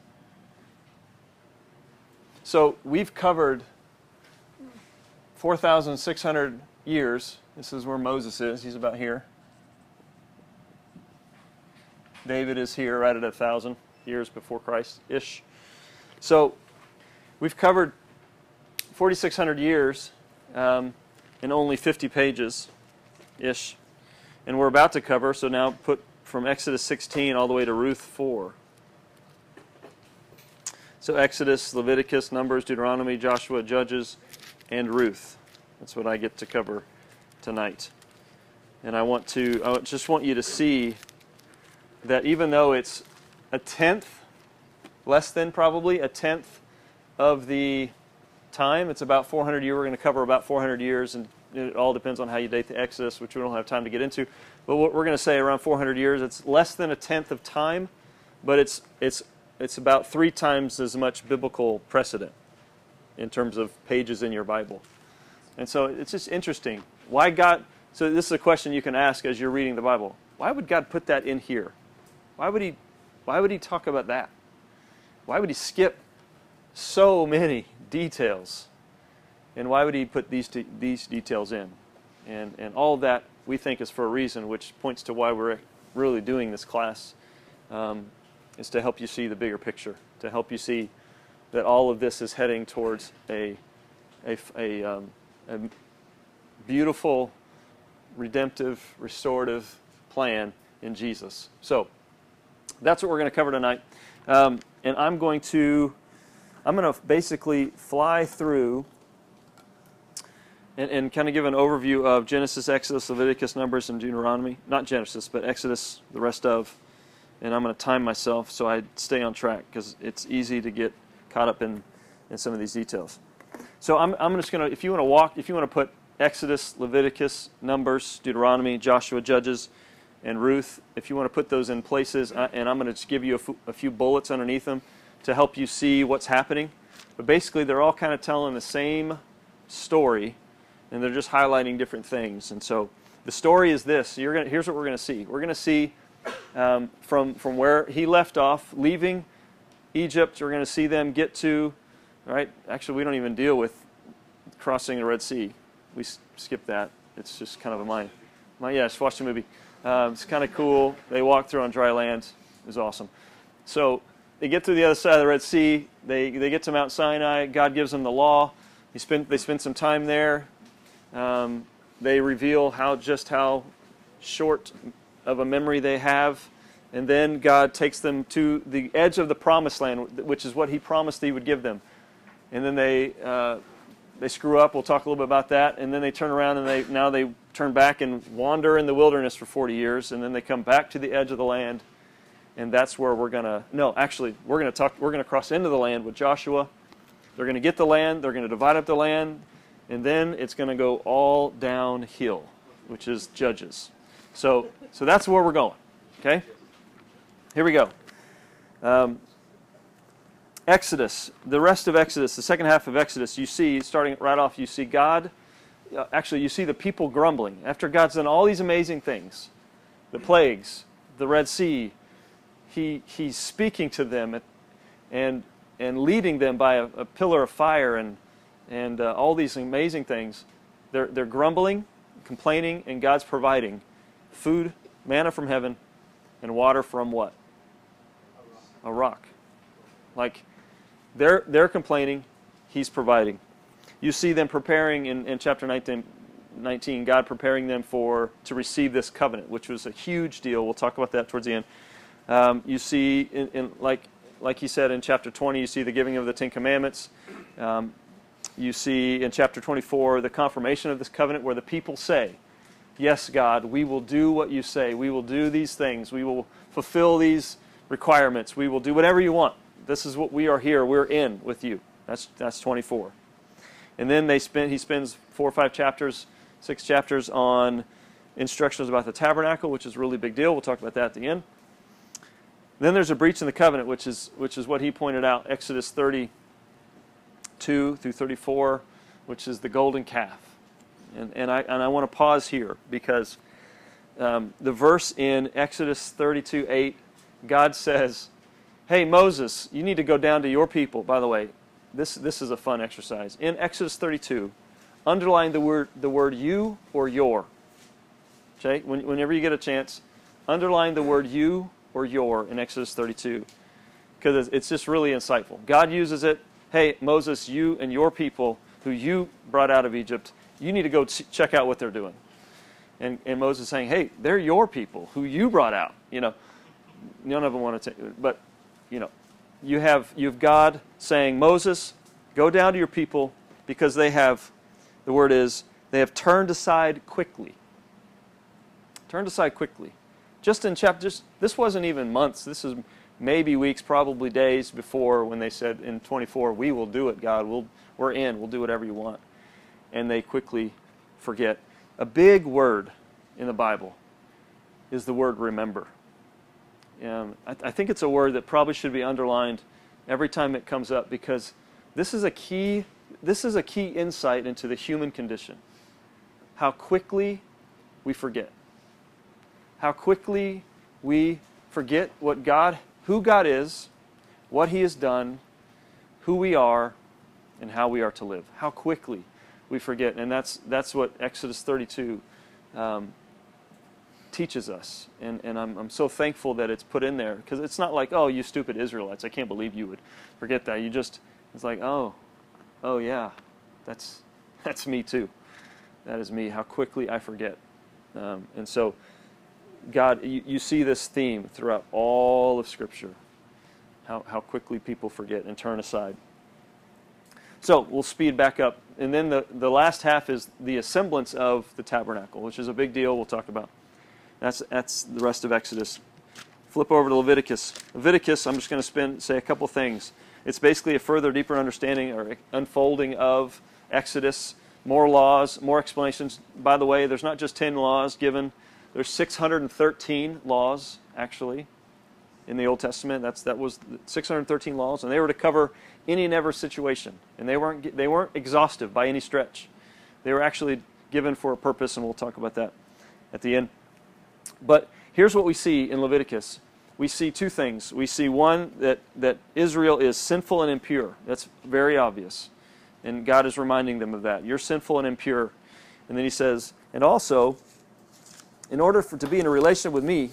So we've covered 4,600 years. This is where Moses is. He's about here. David is here right at a thousand years before Christ ish. So we've covered 4,600 years um, in only 50 pages ish. And we're about to cover, so now put from Exodus 16 all the way to Ruth 4. So Exodus, Leviticus, Numbers, Deuteronomy, Joshua, Judges, and Ruth. That's what I get to cover tonight. And I want to I just want you to see that even though it's a tenth, less than probably a tenth of the time, it's about 400 years. We're going to cover about 400 years, and it all depends on how you date the Exodus, which we don't have time to get into. But what we're going to say around 400 years, it's less than a tenth of time, but it's it's it's about three times as much biblical precedent in terms of pages in your Bible. And so it's just interesting. Why God? So this is a question you can ask as you're reading the Bible. Why would God put that in here? Why would he? Why would he talk about that? Why would he skip so many details? And why would he put these these details in? And and all that we think is for a reason, which points to why we're really doing this class. Um, is to help you see the bigger picture, to help you see that all of this is heading towards a, a, a, um, a beautiful, redemptive, restorative plan in Jesus. So that's what we're going to cover tonight. Um, and I'm going to, I'm going to basically fly through and, and kind of give an overview of Genesis, Exodus, Leviticus, Numbers, and Deuteronomy. Not Genesis, but Exodus, the rest of and I'm going to time myself so I stay on track because it's easy to get caught up in, in some of these details. So I'm, I'm just going to, if you want to walk, if you want to put Exodus, Leviticus, Numbers, Deuteronomy, Joshua, Judges, and Ruth, if you want to put those in places, uh, and I'm going to just give you a, f- a few bullets underneath them to help you see what's happening. But basically, they're all kind of telling the same story and they're just highlighting different things. And so the story is this. You're gonna, here's what we're going to see. We're going to see um, from from where he left off, leaving Egypt. We're going to see them get to right. Actually, we don't even deal with crossing the Red Sea. We skip that. It's just kind of a mind. My yeah, just watch the movie. Um, it's kind of cool. They walk through on dry land. It was awesome. So they get to the other side of the Red Sea. They they get to Mount Sinai. God gives them the law. They spend they spend some time there. Um, they reveal how just how short of a memory they have, and then God takes them to the edge of the promised land, which is what He promised He would give them. And then they uh, they screw up. We'll talk a little bit about that. And then they turn around and they now they turn back and wander in the wilderness for 40 years, and then they come back to the edge of the land, and that's where we're gonna. No, actually, we're gonna talk. We're gonna cross into the land with Joshua. They're gonna get the land. They're gonna divide up the land, and then it's gonna go all downhill, which is Judges. So, so that's where we're going. Okay. Here we go. Um, Exodus, the rest of Exodus, the second half of Exodus, you see, starting right off, you see God, uh, actually, you see the people grumbling. After God's done all these amazing things, the plagues, the Red Sea, he, He's speaking to them and, and leading them by a, a pillar of fire and, and uh, all these amazing things. They're, they're grumbling, complaining, and God's providing food, manna from heaven, and water from what? A rock. Like, they're, they're complaining, he's providing. You see them preparing in, in chapter 19, 19, God preparing them for to receive this covenant, which was a huge deal. We'll talk about that towards the end. Um, you see, in, in, like, like he said in chapter 20, you see the giving of the Ten Commandments. Um, you see in chapter 24 the confirmation of this covenant where the people say, Yes, God, we will do what you say. We will do these things. We will fulfill these requirements. We will do whatever you want. This is what we are here. We're in with you. That's, that's 24. And then they spend, he spends four or five chapters, six chapters on instructions about the tabernacle, which is a really big deal. We'll talk about that at the end. Then there's a breach in the covenant, which is, which is what he pointed out, Exodus 32 through 34, which is the golden calf. And, and I, and I want to pause here because um, the verse in Exodus 32 8, God says, Hey, Moses, you need to go down to your people. By the way, this, this is a fun exercise. In Exodus 32, underline the word, the word you or your. Okay? When, whenever you get a chance, underline the word you or your in Exodus 32 because it's just really insightful. God uses it. Hey, Moses, you and your people who you brought out of Egypt, you need to go ch- check out what they're doing. And, and Moses saying, hey, they're your people who you brought out. You know, none of them want to take, but you know, you have you have God saying, Moses, go down to your people because they have, the word is, they have turned aside quickly. Turned aside quickly. Just in chapter, just, this wasn't even months. This is maybe weeks, probably days before when they said in 24, we will do it, God. We'll, we're in. We'll do whatever you want. And they quickly forget. A big word in the Bible is the word remember. Um, I, I think it's a word that probably should be underlined every time it comes up because this is a key this is a key insight into the human condition. How quickly we forget. How quickly we forget what God who God is, what he has done, who we are, and how we are to live. How quickly we forget. And that's that's what Exodus 32 um, teaches us. And, and I'm, I'm so thankful that it's put in there because it's not like, oh, you stupid Israelites, I can't believe you would forget that. You just, it's like, oh, oh yeah, that's, that's me too. That is me, how quickly I forget. Um, and so, God, you, you see this theme throughout all of Scripture how, how quickly people forget and turn aside. So we'll speed back up. And then the, the last half is the assemblance of the tabernacle, which is a big deal we'll talk about. That's, that's the rest of Exodus. Flip over to Leviticus. Leviticus, I'm just going to spend, say a couple things. It's basically a further, deeper understanding or unfolding of Exodus. More laws, more explanations. By the way, there's not just 10 laws given, there's 613 laws, actually, in the Old Testament. That's, that was 613 laws, and they were to cover any and every situation. And they weren't, they weren't exhaustive by any stretch. They were actually given for a purpose, and we'll talk about that at the end. But here's what we see in Leviticus. We see two things. We see one that, that Israel is sinful and impure. That's very obvious. And God is reminding them of that. You're sinful and impure. And then he says, and also, in order for to be in a relationship with me,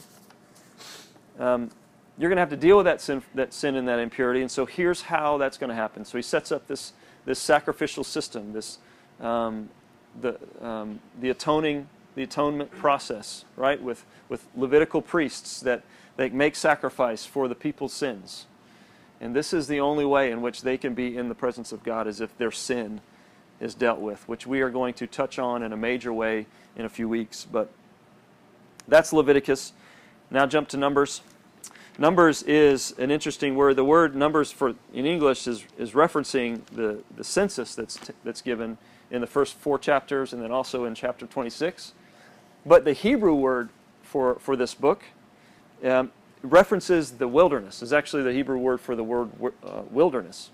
um, you're going to have to deal with that sin, that sin and that impurity. And so here's how that's going to happen. So he sets up this this sacrificial system, this um, the um, the atoning the atonement process, right? With with Levitical priests that they make sacrifice for the people's sins. And this is the only way in which they can be in the presence of God is if their sin is dealt with, which we are going to touch on in a major way in a few weeks. But that's Leviticus. Now jump to Numbers. Numbers is an interesting word. The word numbers for in English is, is referencing the, the census that's, t- that's given in the first four chapters and then also in chapter 26. But the Hebrew word for, for this book um, references the wilderness, is actually the Hebrew word for the word uh, wilderness.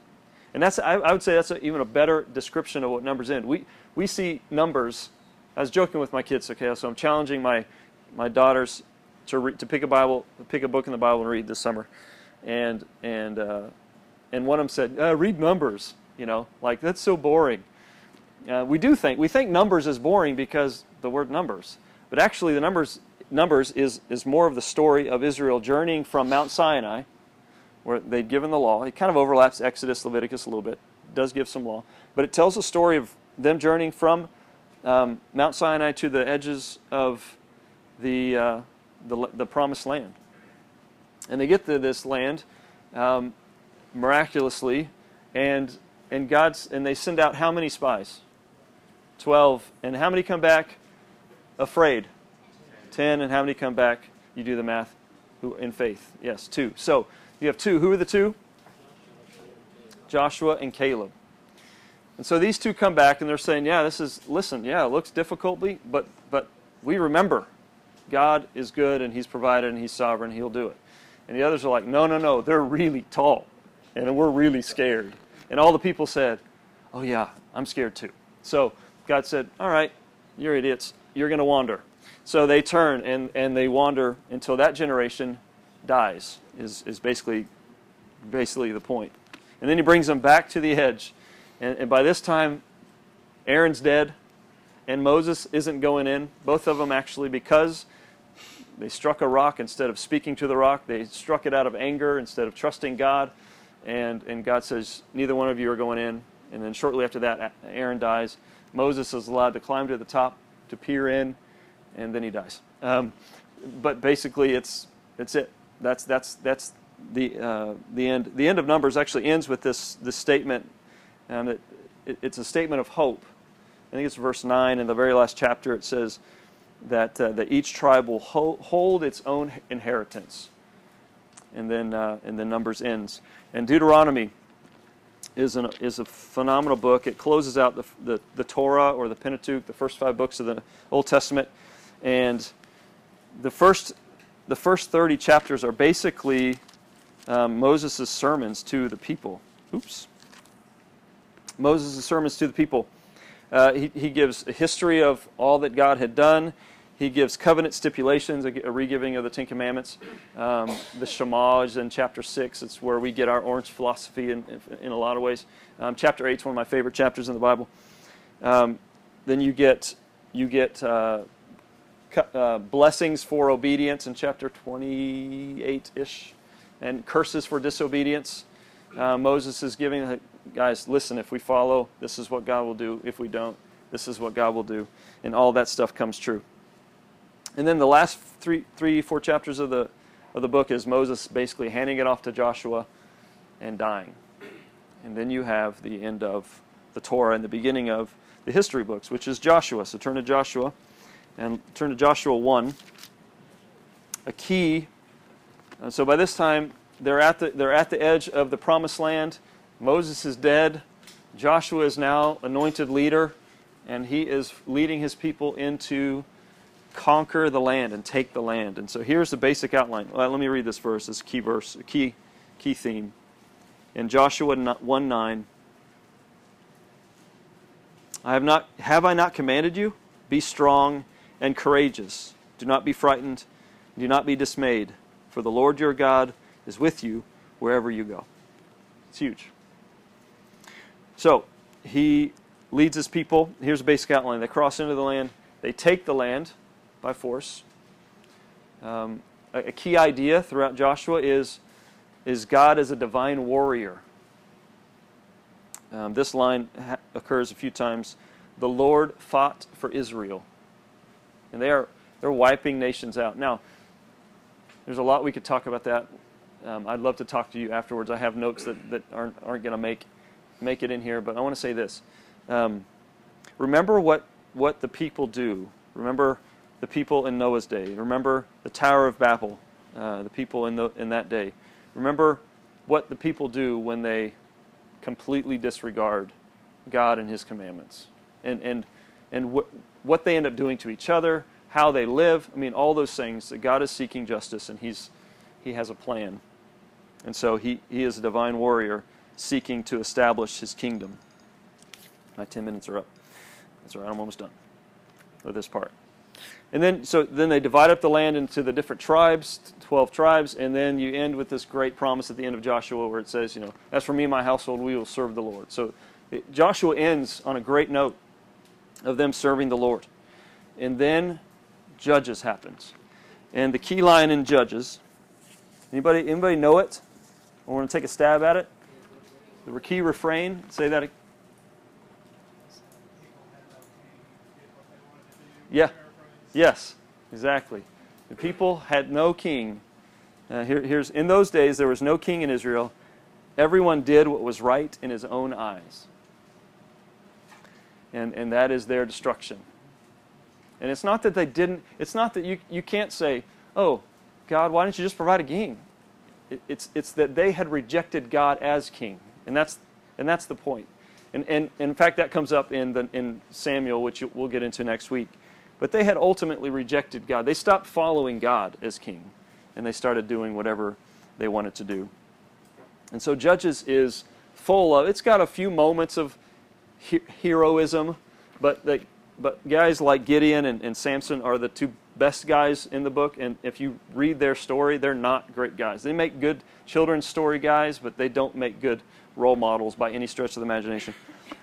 And that's, I, I would say that's a, even a better description of what numbers in. We, we see numbers, I was joking with my kids, okay, so I'm challenging my, my daughters to, re, to pick a Bible, pick a book in the Bible and read this summer. And, and, uh, and one of them said, uh, read numbers, you know, like that's so boring. Uh, we do think, we think numbers is boring because the word numbers. But actually the numbers, numbers is, is more of the story of Israel journeying from Mount Sinai, where they'd given the law. It kind of overlaps Exodus, Leviticus a little bit. It does give some law. But it tells the story of them journeying from um, Mount Sinai to the edges of the, uh, the, the promised land. And they get to this land um, miraculously, and, and, God's, and they send out how many spies? Twelve. And how many come back afraid? Ten. And how many come back? You do the math. Who in faith? Yes, two. So you have two. Who are the two? Joshua and Caleb. And so these two come back and they're saying, "Yeah, this is listen. Yeah, it looks difficultly, but but we remember God is good and He's provided and He's sovereign. He'll do it." And the others are like, "No, no, no. They're really tall, and we're really scared." And all the people said, "Oh yeah, I'm scared too." So God said, "All right, you're idiots. You're going to wander." So they turn and, and they wander until that generation dies. Is is basically basically the point. And then he brings them back to the edge and, and by this time, Aaron's dead, and Moses isn't going in. Both of them actually, because they struck a rock instead of speaking to the rock, they struck it out of anger instead of trusting God. And, and God says, Neither one of you are going in. And then shortly after that, Aaron dies. Moses is allowed to climb to the top to peer in, and then he dies. Um, but basically, it's, it's it. That's, that's, that's the, uh, the end. The end of Numbers actually ends with this, this statement and it, it, it's a statement of hope. I think it's verse 9 in the very last chapter. It says that, uh, that each tribe will ho- hold its own inheritance. And then, uh, and then Numbers ends. And Deuteronomy is, an, is a phenomenal book. It closes out the, the, the Torah or the Pentateuch, the first five books of the Old Testament. And the first, the first 30 chapters are basically um, Moses' sermons to the people. Oops. Moses' sermons to the people. Uh, he, he gives a history of all that God had done. He gives covenant stipulations, a, a regiving of the Ten Commandments. Um, the Shema is in chapter 6. It's where we get our orange philosophy in, in, in a lot of ways. Um, chapter 8 is one of my favorite chapters in the Bible. Um, then you get, you get uh, uh, blessings for obedience in chapter 28 ish, and curses for disobedience. Uh, Moses is giving guys, listen, if we follow, this is what God will do. If we don't, this is what God will do. And all that stuff comes true. And then the last three, three, four chapters of the, of the book is Moses basically handing it off to Joshua and dying. And then you have the end of the Torah and the beginning of the history books, which is Joshua. So turn to Joshua and turn to Joshua 1. A key. And so by this time, they're at the, they're at the edge of the promised land. Moses is dead. Joshua is now anointed leader, and he is leading his people into conquer the land and take the land. And so here's the basic outline. Well, let me read this verse, this key verse, key, key theme. In Joshua 1 9, I have not have I not commanded you? Be strong and courageous. Do not be frightened. Do not be dismayed, for the Lord your God is with you wherever you go. It's huge. So, he leads his people. Here's a basic outline. They cross into the land. They take the land by force. Um, a, a key idea throughout Joshua is, is God as a divine warrior. Um, this line ha- occurs a few times. The Lord fought for Israel. And they are they're wiping nations out. Now, there's a lot we could talk about that. Um, I'd love to talk to you afterwards. I have notes that, that aren't, aren't going to make, make it in here, but I want to say this. Um, remember what, what the people do. Remember the people in Noah's day. Remember the Tower of Babel, uh, the people in, the, in that day. Remember what the people do when they completely disregard God and His commandments. And, and, and what, what they end up doing to each other, how they live. I mean, all those things that God is seeking justice and He's, He has a plan. And so he, he is a divine warrior seeking to establish His kingdom. My 10 minutes are up. That's all right, I'm almost done with this part. And then, so then they divide up the land into the different tribes, 12 tribes, and then you end with this great promise at the end of Joshua where it says, you know, as for me and my household, we will serve the Lord. So it, Joshua ends on a great note of them serving the Lord. And then Judges happens. And the key line in Judges, anybody, anybody know it? Or want to take a stab at it? The key refrain, say that. Yeah. Yes, exactly. The people had no king. Uh, here, here's in those days there was no king in Israel. Everyone did what was right in his own eyes. And, and that is their destruction. And it's not that they didn't, it's not that you, you can't say, oh, God, why didn't you just provide a king? It, it's, it's that they had rejected God as king. And that's, and that's the point. And, and, and in fact, that comes up in, the, in Samuel, which we'll get into next week. But they had ultimately rejected God. They stopped following God as king, and they started doing whatever they wanted to do. And so Judges is full of, it's got a few moments of he- heroism, but, they, but guys like Gideon and, and Samson are the two best guys in the book. And if you read their story, they're not great guys. They make good children's story guys, but they don't make good role models by any stretch of the imagination.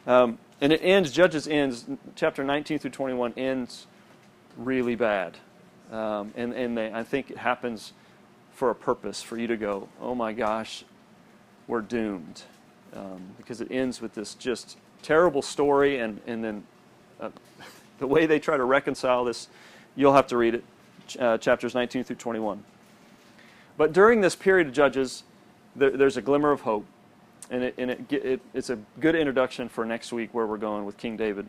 Um, and it ends, Judges ends, chapter 19 through 21 ends really bad. Um, and and they, I think it happens for a purpose for you to go, oh my gosh, we're doomed. Um, because it ends with this just terrible story, and, and then uh, the way they try to reconcile this, you'll have to read it, uh, chapters 19 through 21. But during this period of Judges, there, there's a glimmer of hope, and, it, and it, it, it's a good introduction for next week where we're going with King David.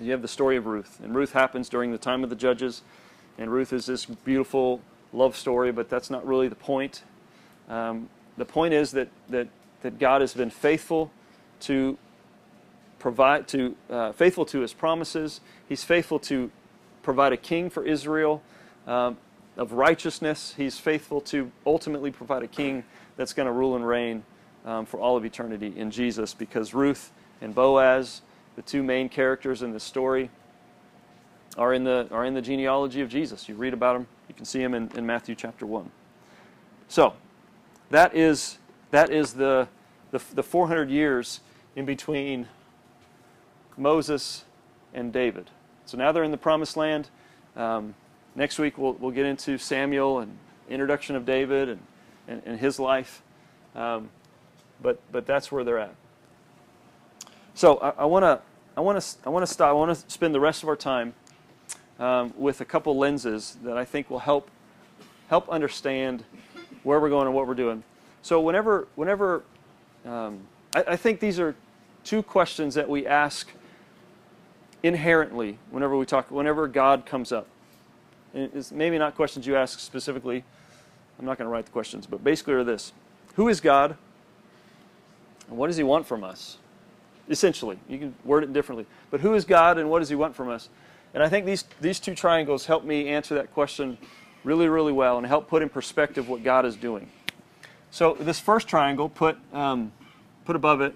You have the story of Ruth, and Ruth happens during the time of the judges, and Ruth is this beautiful love story, but that's not really the point. Um, the point is that, that, that God has been faithful to provide to uh, faithful to His promises. He's faithful to provide a king for Israel um, of righteousness. He's faithful to ultimately provide a king that's going to rule and reign um, for all of eternity in Jesus, because Ruth and Boaz the two main characters in this story are in the are in the genealogy of Jesus. You read about them, you can see them in, in Matthew chapter one. So, that is that is the the, the 400 years in between Moses and David. So now they're in the promised land. Um, next week we'll we'll get into Samuel and introduction of David and and, and his life. Um, but but that's where they're at. So I want to I want to I want to stop. I want to spend the rest of our time um, with a couple lenses that I think will help help understand where we're going and what we're doing. So whenever whenever um, I, I think these are two questions that we ask inherently whenever we talk whenever God comes up. And it's maybe not questions you ask specifically. I'm not going to write the questions, but basically are this: Who is God? And what does He want from us? essentially. You can word it differently. But who is God and what does He want from us? And I think these, these two triangles help me answer that question really, really well and help put in perspective what God is doing. So this first triangle, put, um, put above it,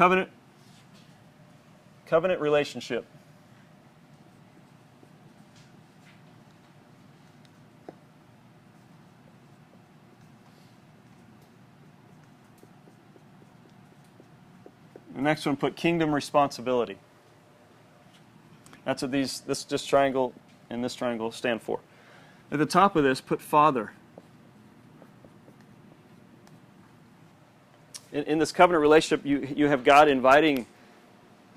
covenant covenant relationship. The next one put kingdom responsibility. That's what these this this triangle and this triangle stand for. At the top of this, put father. In, in this covenant relationship, you, you have God inviting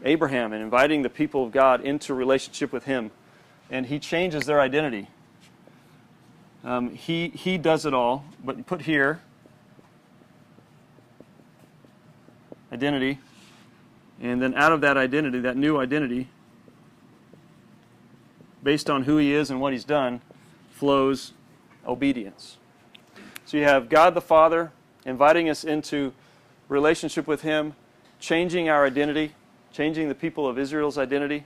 Abraham and inviting the people of God into relationship with Him, and He changes their identity. Um, he, he does it all, but put here identity, and then out of that identity, that new identity, based on who He is and what He's done, flows obedience. So you have God the Father inviting us into relationship with Him, changing our identity, changing the people of Israel's identity,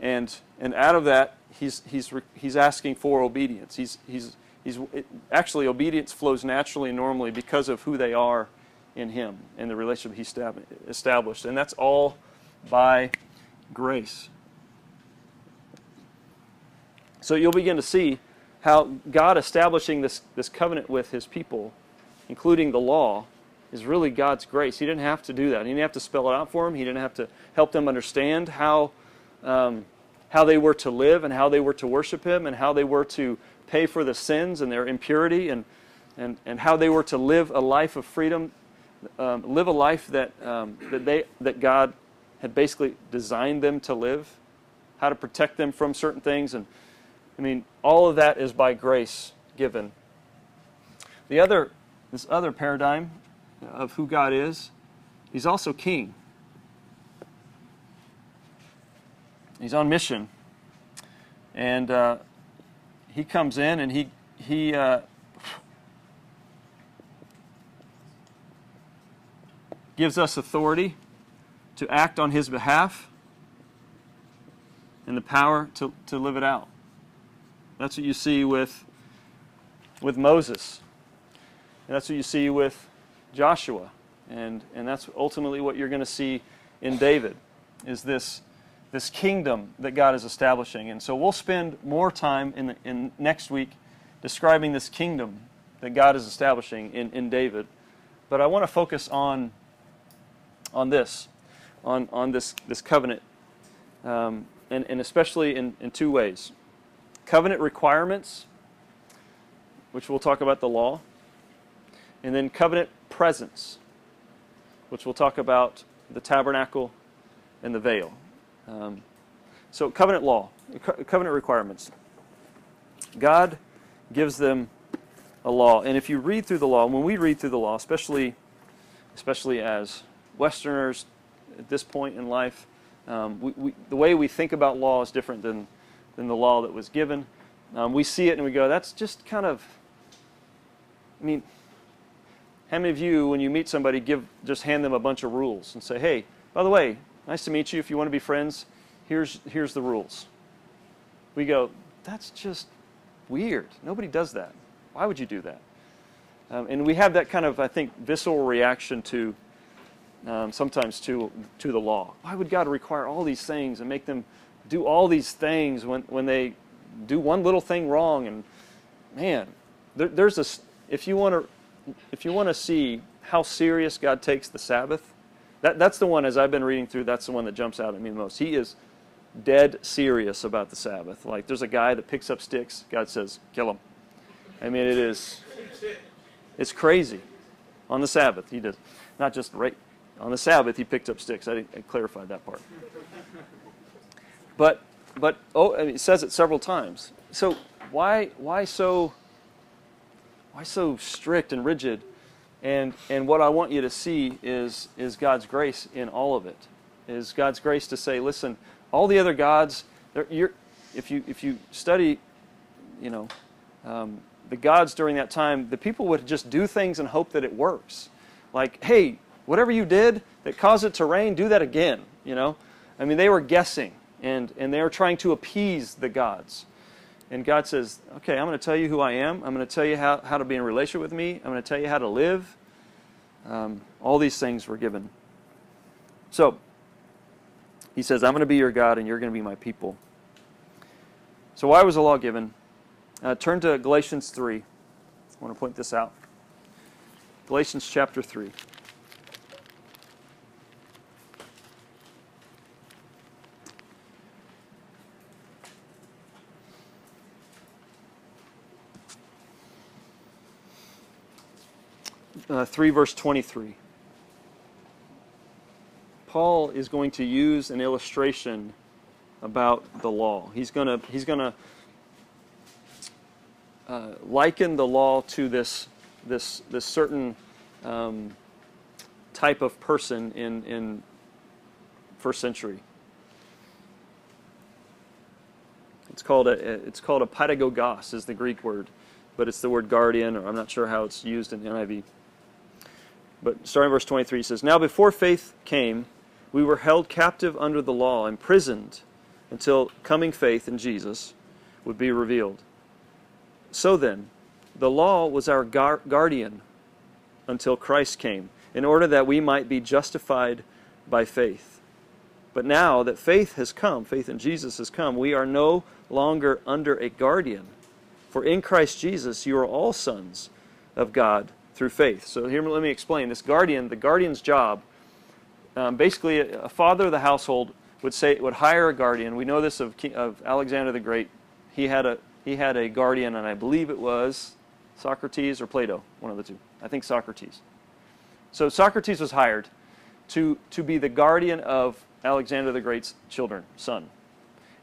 and and out of that, He's He's He's asking for obedience. He's He's He's it, actually obedience flows naturally and normally because of who they are in Him and the relationship He established, and that's all by grace. So you'll begin to see how God establishing this, this covenant with his people, including the law, is really God's grace. He didn't have to do that. He didn't have to spell it out for them. He didn't have to help them understand how, um, how they were to live and how they were to worship Him and how they were to pay for the sins and their impurity and, and, and how they were to live a life of freedom, um, live a life that, um, that, they, that God had basically designed them to live, how to protect them from certain things. And I mean, all of that is by grace given. The other, this other paradigm of who God is, He's also King. He's on mission, and uh, He comes in and He He. Uh, gives us authority to act on his behalf and the power to, to live it out. That's what you see with, with Moses. And that's what you see with Joshua. And, and that's ultimately what you're going to see in David, is this, this kingdom that God is establishing. And so we'll spend more time in, the, in next week describing this kingdom that God is establishing in, in David. But I want to focus on, on this, on, on this, this covenant, um, and, and especially in, in two ways covenant requirements, which we'll talk about the law, and then covenant presence, which we'll talk about the tabernacle and the veil. Um, so, covenant law, co- covenant requirements. God gives them a law, and if you read through the law, when we read through the law, especially, especially as Westerners at this point in life, um, we, we, the way we think about law is different than than the law that was given. Um, we see it and we go, that's just kind of, I mean, how many of you, when you meet somebody, give just hand them a bunch of rules and say, hey, by the way, nice to meet you. If you want to be friends, here's, here's the rules. We go, that's just weird. Nobody does that. Why would you do that? Um, and we have that kind of, I think, visceral reaction to um, sometimes to to the law. Why would God require all these things and make them do all these things when, when they do one little thing wrong and man there, there's a if you want to if you want to see how serious god takes the sabbath that, that's the one as i've been reading through that's the one that jumps out at me the most. He is dead serious about the sabbath. Like there's a guy that picks up sticks god says kill him. I mean it is it's crazy. On the sabbath he does not just right on the sabbath he picked up sticks. I, I clarified that part. But but oh, I mean, it says it several times. So why why so why so strict and rigid? And and what I want you to see is is God's grace in all of it. Is God's grace to say, listen, all the other gods, if you if you study, you know, um, the gods during that time, the people would just do things and hope that it works. Like, hey, whatever you did that caused it to rain, do that again. You know, I mean, they were guessing and, and they were trying to appease the gods. And God says, Okay, I'm going to tell you who I am. I'm going to tell you how, how to be in relationship with me. I'm going to tell you how to live. Um, all these things were given. So, he says, I'm going to be your God and you're going to be my people. So, why was the law given? Uh, turn to Galatians 3. I want to point this out. Galatians chapter 3. Uh, 3 verse 23. Paul is going to use an illustration about the law. He's going to he's going to uh, liken the law to this this this certain um, type of person in in first century. It's called a it's called a pedagogos is the Greek word, but it's the word guardian, or I'm not sure how it's used in NIV. But starting in verse 23, he says, Now before faith came, we were held captive under the law, imprisoned until coming faith in Jesus would be revealed. So then, the law was our gar- guardian until Christ came, in order that we might be justified by faith. But now that faith has come, faith in Jesus has come, we are no longer under a guardian. For in Christ Jesus you are all sons of God through faith. So here, let me explain. This guardian, the guardian's job, um, basically, a, father of the household would say would hire a guardian. We know this of, of Alexander the Great. He had a he had a guardian, and I believe it was Socrates or Plato, one of the two. I think Socrates. So Socrates was hired to to be the guardian of Alexander the Great's children, son.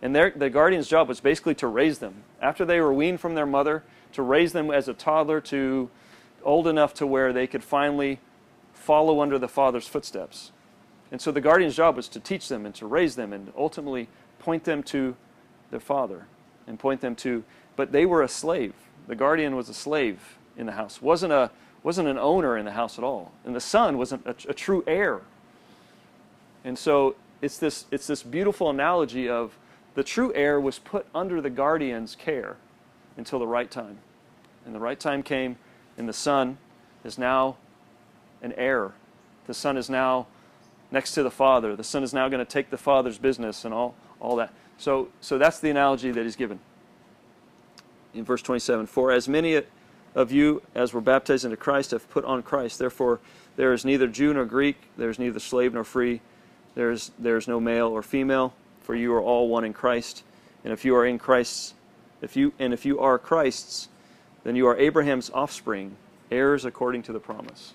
And their, the guardian's job was basically to raise them. After they were weaned from their mother, to raise them as a toddler to old enough to where they could finally follow under the father's footsteps. And so the guardian's job was to teach them and to raise them and ultimately point them to their father and point them to but they were a slave. The guardian was a slave in the house. Wasn't a wasn't an owner in the house at all. And the son wasn't a, a true heir. And so it's this it's this beautiful analogy of the true heir was put under the guardian's care until the right time. And the right time came and the son is now an heir. The son is now next to the father. The son is now going to take the father's business and all, all that. So, so that's the analogy that he's given. In verse 27 For as many of you as were baptized into Christ have put on Christ, therefore there is neither Jew nor Greek, there is neither slave nor free, there is, there is no male or female, for you are all one in Christ. And if you are in Christ's, if you, and if you are Christ's, then you are Abraham's offspring, heirs according to the promise.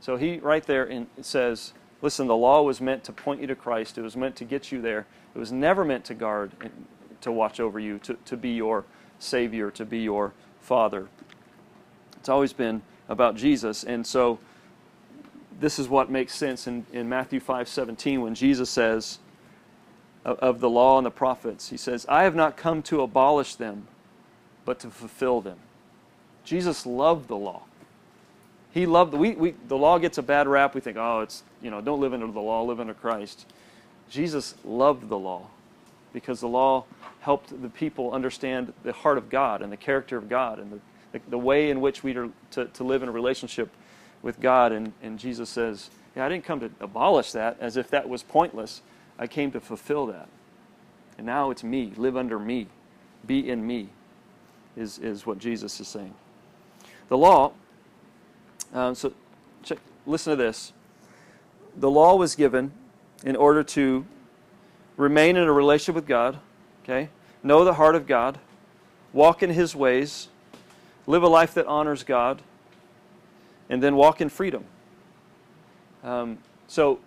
So he, right there, in, says, listen, the law was meant to point you to Christ. It was meant to get you there. It was never meant to guard, and to watch over you, to, to be your Savior, to be your Father. It's always been about Jesus. And so this is what makes sense in, in Matthew 5 17 when Jesus says of, of the law and the prophets, He says, I have not come to abolish them but to fulfill them. Jesus loved the law. He loved the, we, we the law gets a bad rap. We think, oh, it's you know, don't live under the law, live under Christ. Jesus loved the law because the law helped the people understand the heart of God and the character of God and the, the, the way in which we are to, to live in a relationship with God. And, and Jesus says, Yeah, I didn't come to abolish that as if that was pointless. I came to fulfill that. And now it's me. Live under me. Be in me is, is what Jesus is saying. The law, um, so check, listen to this. The law was given in order to remain in a relationship with God, okay? Know the heart of God, walk in His ways, live a life that honors God, and then walk in freedom. Um, so,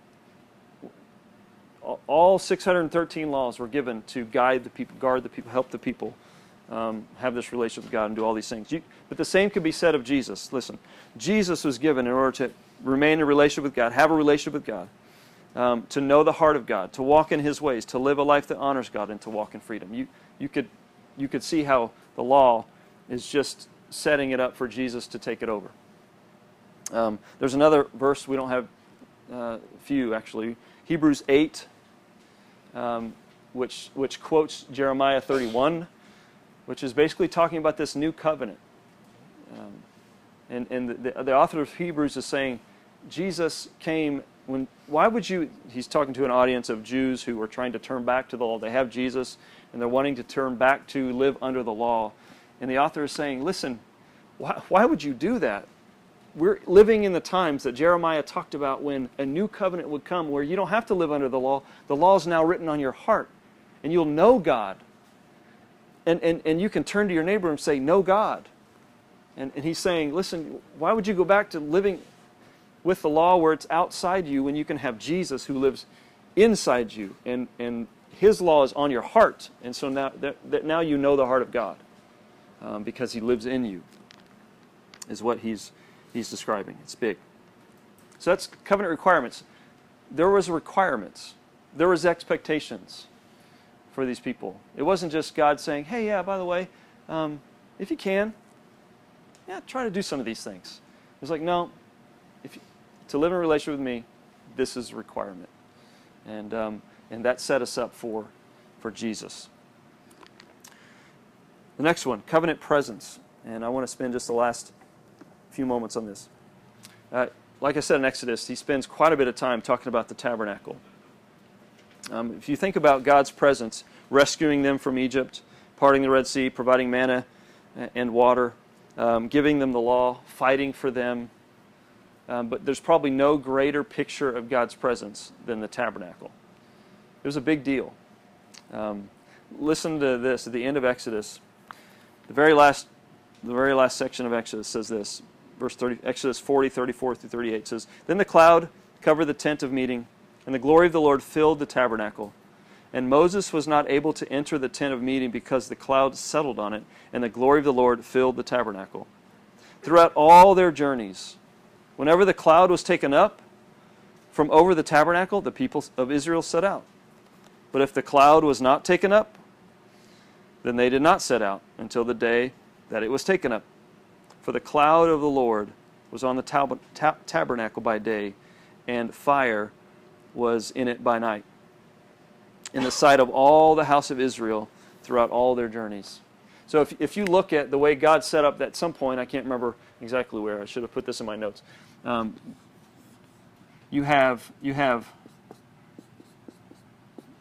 all 613 laws were given to guide the people, guard the people, help the people um, have this relationship with God and do all these things. You, but the same could be said of Jesus. Listen, Jesus was given in order to remain in a relationship with God, have a relationship with God, um, to know the heart of God, to walk in His ways, to live a life that honors God, and to walk in freedom. You, you, could, you could see how the law is just setting it up for Jesus to take it over. Um, there's another verse, we don't have uh, few actually, Hebrews 8, um, which, which quotes Jeremiah 31 which is basically talking about this new covenant. Um, and and the, the, the author of Hebrews is saying Jesus came when why would you he's talking to an audience of Jews who are trying to turn back to the law. They have Jesus and they're wanting to turn back to live under the law. And the author is saying, listen, why, why would you do that? We're living in the times that Jeremiah talked about when a new covenant would come where you don't have to live under the law. The law is now written on your heart and you'll know God. And, and, and you can turn to your neighbor and say, Know God. And, and he's saying, Listen, why would you go back to living with the law where it's outside you when you can have Jesus who lives inside you and, and his law is on your heart. And so now that, that now you know the heart of God um, because he lives in you, is what he's, he's describing. It's big. So that's covenant requirements. There was requirements. There was expectations for these people. It wasn't just God saying, "Hey, yeah, by the way, um, if you can, yeah, try to do some of these things." It was like, no, if you, to live in a relationship with me, this is a requirement, and um, and that set us up for for Jesus. The next one, covenant presence, and I want to spend just the last few moments on this. Uh, like I said in Exodus, he spends quite a bit of time talking about the tabernacle. Um, if you think about God's presence, rescuing them from Egypt, parting the Red Sea, providing manna and water, um, giving them the law, fighting for them, um, but there's probably no greater picture of God's presence than the tabernacle. It was a big deal. Um, listen to this at the end of Exodus. The very last, the very last section of Exodus says this. Verse 30, Exodus 40, 34 through 38 says, Then the cloud covered the tent of meeting, and the glory of the Lord filled the tabernacle. And Moses was not able to enter the tent of meeting because the cloud settled on it, and the glory of the Lord filled the tabernacle. Throughout all their journeys, whenever the cloud was taken up from over the tabernacle, the people of Israel set out. But if the cloud was not taken up, then they did not set out until the day that it was taken up. For the cloud of the Lord was on the tab- tab- tabernacle by day, and fire was in it by night, in the sight of all the house of Israel throughout all their journeys. So if, if you look at the way God set up at some point, I can't remember exactly where, I should have put this in my notes. Um, you have you have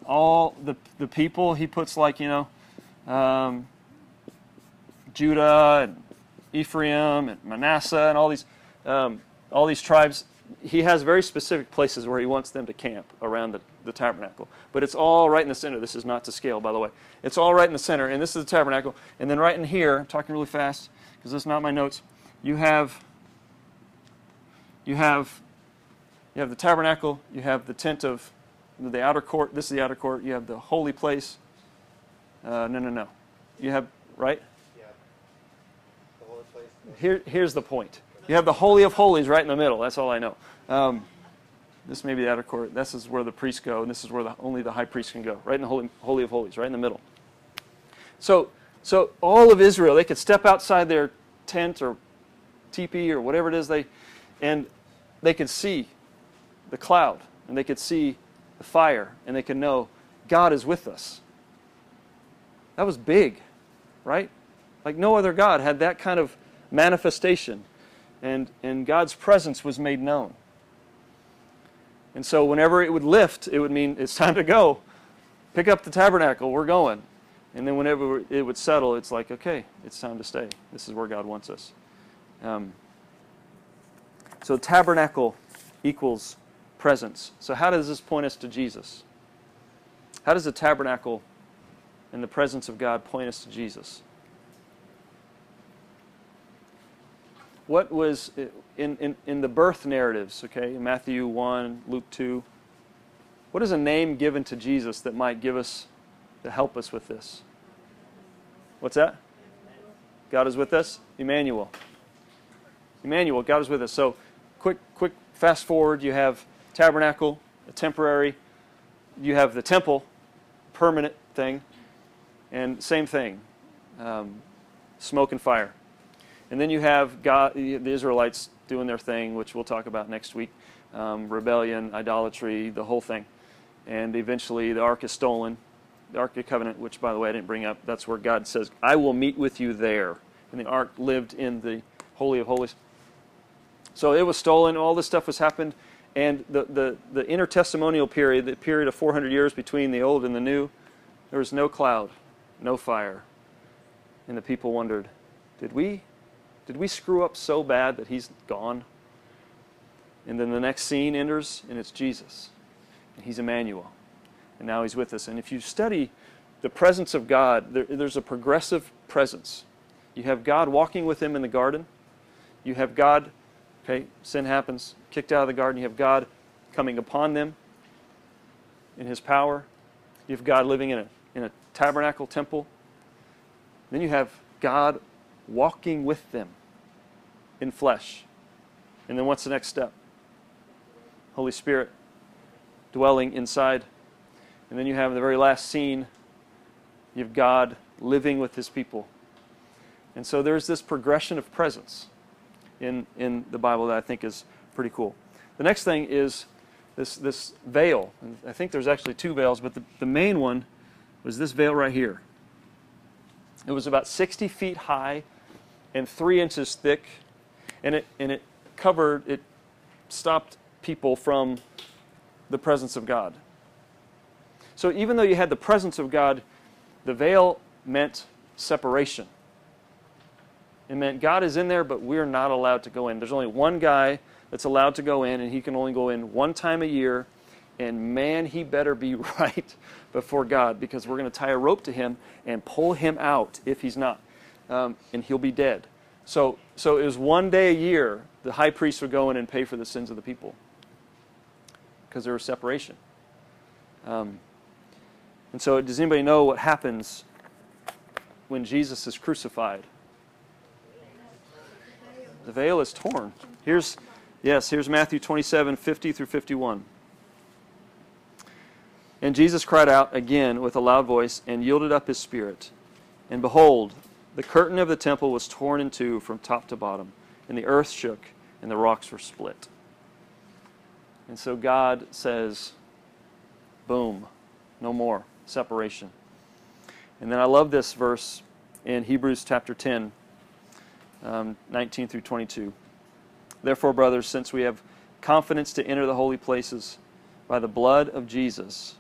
all the the people he puts like you know um, Judah and Ephraim and Manasseh and all these um, all these tribes. He has very specific places where he wants them to camp around the, the tabernacle. But it's all right in the center. This is not to scale, by the way. It's all right in the center, and this is the tabernacle. And then right in here, I'm talking really fast because this is not my notes. You have you have you have the tabernacle. You have the tent of the outer court. This is the outer court. You have the holy place. Uh, no, no, no. You have right. Yeah. The holy place. Here, here's the point. You have the Holy of Holies right in the middle. That's all I know. Um, this may be the outer court. This is where the priests go, and this is where the, only the high priest can go. Right in the Holy, Holy of Holies, right in the middle. So, so all of Israel, they could step outside their tent or teepee or whatever it is they, and they could see the cloud, and they could see the fire, and they could know God is with us. That was big, right? Like no other God had that kind of manifestation, and, and God's presence was made known. And so whenever it would lift, it would mean it's time to go. Pick up the tabernacle, we're going. And then whenever it would settle, it's like, okay, it's time to stay. This is where God wants us. Um, so tabernacle equals presence. So how does this point us to Jesus? How does the tabernacle and the presence of God point us to Jesus? What was in, in, in the birth narratives, okay, Matthew 1, Luke 2, what is a name given to Jesus that might give us, to help us with this? What's that? God is with us? Emmanuel. Emmanuel, God is with us. So, quick, quick fast forward. You have tabernacle, a temporary. You have the temple, permanent thing, and same thing, um, smoke and fire. And then you have God, the Israelites doing their thing, which we'll talk about next week um, rebellion, idolatry, the whole thing. And eventually the ark is stolen. The Ark of Covenant, which, by the way, I didn't bring up, that's where God says, I will meet with you there. And the ark lived in the Holy of Holies. So it was stolen, all this stuff was happened, And the, the, the intertestamental period, the period of 400 years between the old and the new, there was no cloud, no fire. And the people wondered, did we, did we screw up so bad that he's gone? And then the next scene enters, and it's Jesus. And he's Emmanuel. And now he's with us. And if you study the presence of God, there, there's a progressive presence. You have God walking with him in the garden. You have God, okay, sin happens, kicked out of the garden. You have God coming upon them in his power. You have God living in a, in a tabernacle temple. Then you have God walking with them in flesh. And then what's the next step? Holy Spirit dwelling inside. And then you have the very last scene, you have God living with his people. And so there's this progression of presence in, in the Bible that I think is pretty cool. The next thing is this, this veil. And I think there's actually two veils, but the, the main one was this veil right here. It was about 60 feet high and three inches thick, and it, and it covered, it stopped people from the presence of God. So even though you had the presence of God, the veil meant separation. It meant God is in there, but we're not allowed to go in. There's only one guy that's allowed to go in, and he can only go in one time a year. And man, he better be right before God because we're going to tie a rope to him and pull him out if he's not. Um, and he'll be dead. So, so it was one day a year the high priest would go in and pay for the sins of the people because there was separation. Um, and so, does anybody know what happens when Jesus is crucified? The veil is torn. Here's, yes, here's Matthew 27 50 through 51. And Jesus cried out again with a loud voice and yielded up his spirit. And behold, the curtain of the temple was torn in two from top to bottom, and the earth shook, and the rocks were split. And so God says, boom, no more separation. And then I love this verse in Hebrews chapter 10, um, 19 through 22. Therefore, brothers, since we have confidence to enter the holy places by the blood of Jesus,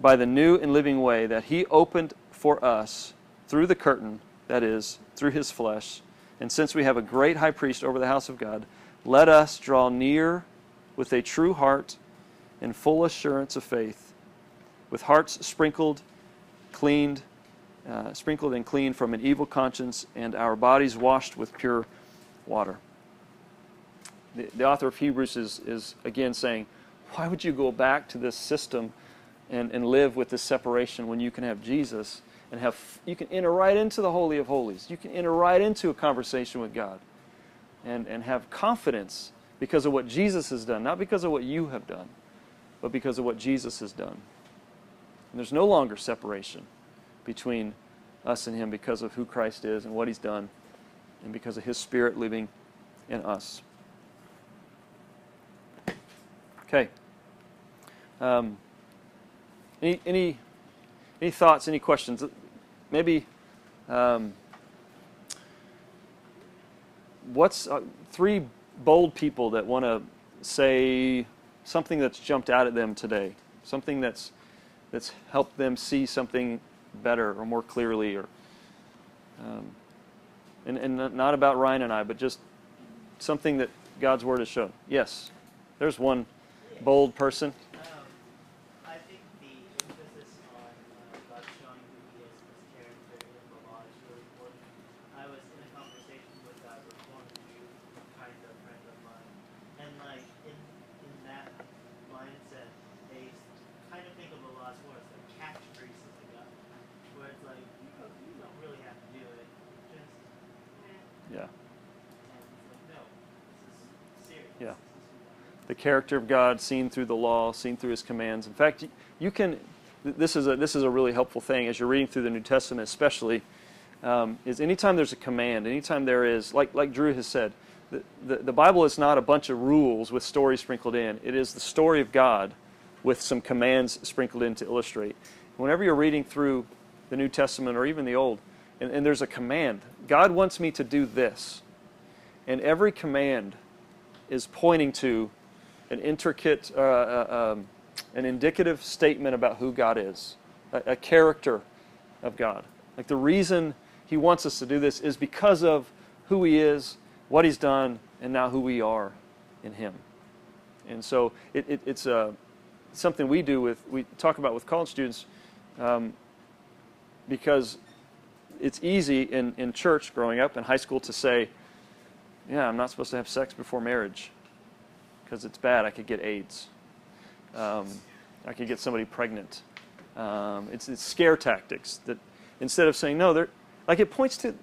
by the new and living way that he opened for us through the curtain, that is, through his flesh, and since we have a great high priest over the house of God, let us draw near with a true heart and full assurance of faith, with hearts sprinkled, cleaned, uh, sprinkled and cleaned from an evil conscience, and our bodies washed with pure water. The, the author of Hebrews is, is again saying, why would you go back to this system and, and live with this separation when you can have Jesus and have you can enter right into the Holy of Holies. You can enter right into a conversation with God and, and have confidence because of what Jesus has done, not because of what you have done, but because of what Jesus has done. And there's no longer separation between us and Him because of who Christ is and what He's done, and because of His Spirit living in us. Okay. Um, any, any, any thoughts, any questions? Maybe um, what's uh, three bold people that want to say something that's jumped out at them today, something that's that's helped them see something better or more clearly, or um, and and not about Ryan and I, but just something that God's Word has shown. Yes, there's one bold person. Um, I think the emphasis on uh, God showing who He is, His character in the law is really important. I was in a conversation with a Reformed Jew, kind of friend of mine, and like in in that mindset, they kind of think of the law as more as like catch greases to God, where it's like you don't, you don't really have to do it, just Yeah. and it's like no, this is serious. Yeah. This is who God is. the character of God seen through the law, seen through His commands. In fact, you can. This is a this is a really helpful thing as you're reading through the New Testament, especially. Um, is anytime there's a command, anytime there is, like like Drew has said, the, the, the Bible is not a bunch of rules with stories sprinkled in. It is the story of God with some commands sprinkled in to illustrate. Whenever you're reading through the New Testament or even the Old, and, and there's a command, God wants me to do this. And every command is pointing to an intricate, uh, uh, um, an indicative statement about who God is, a, a character of God. Like the reason He wants us to do this is because of who He is, what He's done, and now who we are in Him. And so it, it, it's uh, something we do with, we talk about with college students um, because it's easy in, in church growing up in high school to say, yeah, I'm not supposed to have sex before marriage because it's bad. I could get AIDS. Um, I could get somebody pregnant. Um, it's, it's scare tactics that instead of saying no, like it points to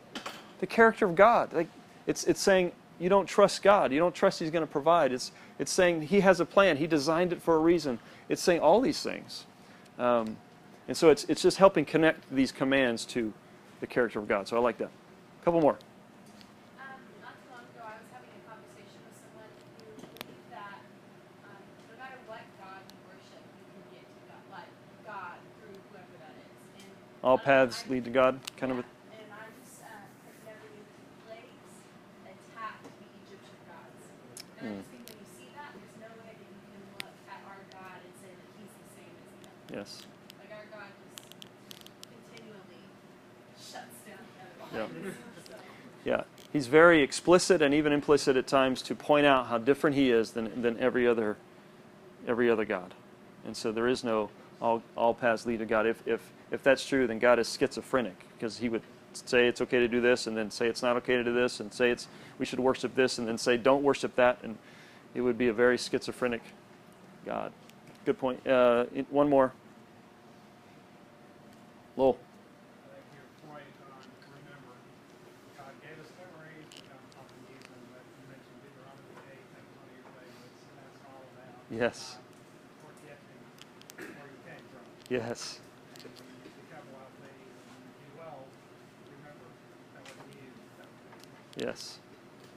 the character of God. Like it's it's saying you don't trust God. You don't trust He's going to provide. It's it's saying He has a plan. He designed it for a reason. It's saying all these things, um, and so it's it's just helping connect these commands to the character of God. So I like that. A couple more. Um, not too long ago, I was having a conversation with someone who believed that um, no matter what God you worship, you can get to God, like God through whoever that is. And All paths lead to God. Kind of. A, and I just uh, have never used plagues attacked the Egyptian gods. And I just think when you see that, there's no way that you can look at our God and say that He's the same as them. yes. Like our God just continually shuts down the Yeah. gods. So, Yeah, he's very explicit and even implicit at times to point out how different he is than, than every other every other God. And so there is no all, all paths lead to God. If, if, if that's true, then God is schizophrenic because he would say it's okay to do this and then say it's not okay to do this and say it's we should worship this and then say don't worship that and it would be a very schizophrenic God. Good point. Uh, one more. Lowell. I think Yes.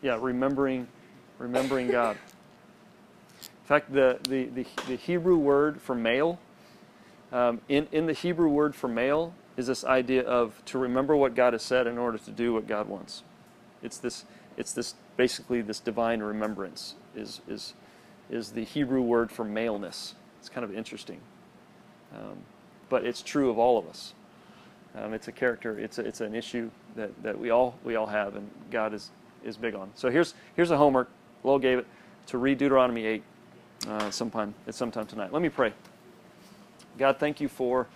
Yeah, remembering remembering God. In fact, the, the, the, the Hebrew word for male, um, in, in the Hebrew word for male, is this idea of to remember what God has said in order to do what God wants. It's this, it's this basically this divine remembrance is, is, is the Hebrew word for maleness. It's kind of interesting. Um, but it's true of all of us. Um, it's a character. It's a, it's an issue that, that we all we all have, and God is is big on. So here's here's a homework. Lowell gave it to read Deuteronomy eight uh, sometime at sometime tonight. Let me pray. God, thank you for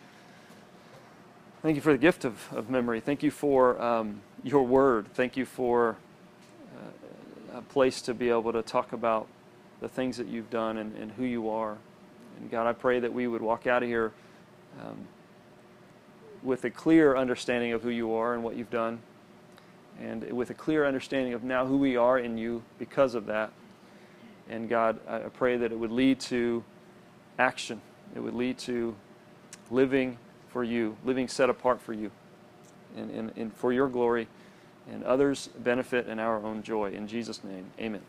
thank you for the gift of, of memory. Thank you for um, your word. Thank you for uh, a place to be able to talk about the things that you've done and, and who you are. And God, I pray that we would walk out of here. Um, with a clear understanding of who you are and what you've done, and with a clear understanding of now who we are in you because of that. And God, I pray that it would lead to action. It would lead to living for you, living set apart for you, and, and, and for your glory, and others' benefit and our own joy. In Jesus' name, amen.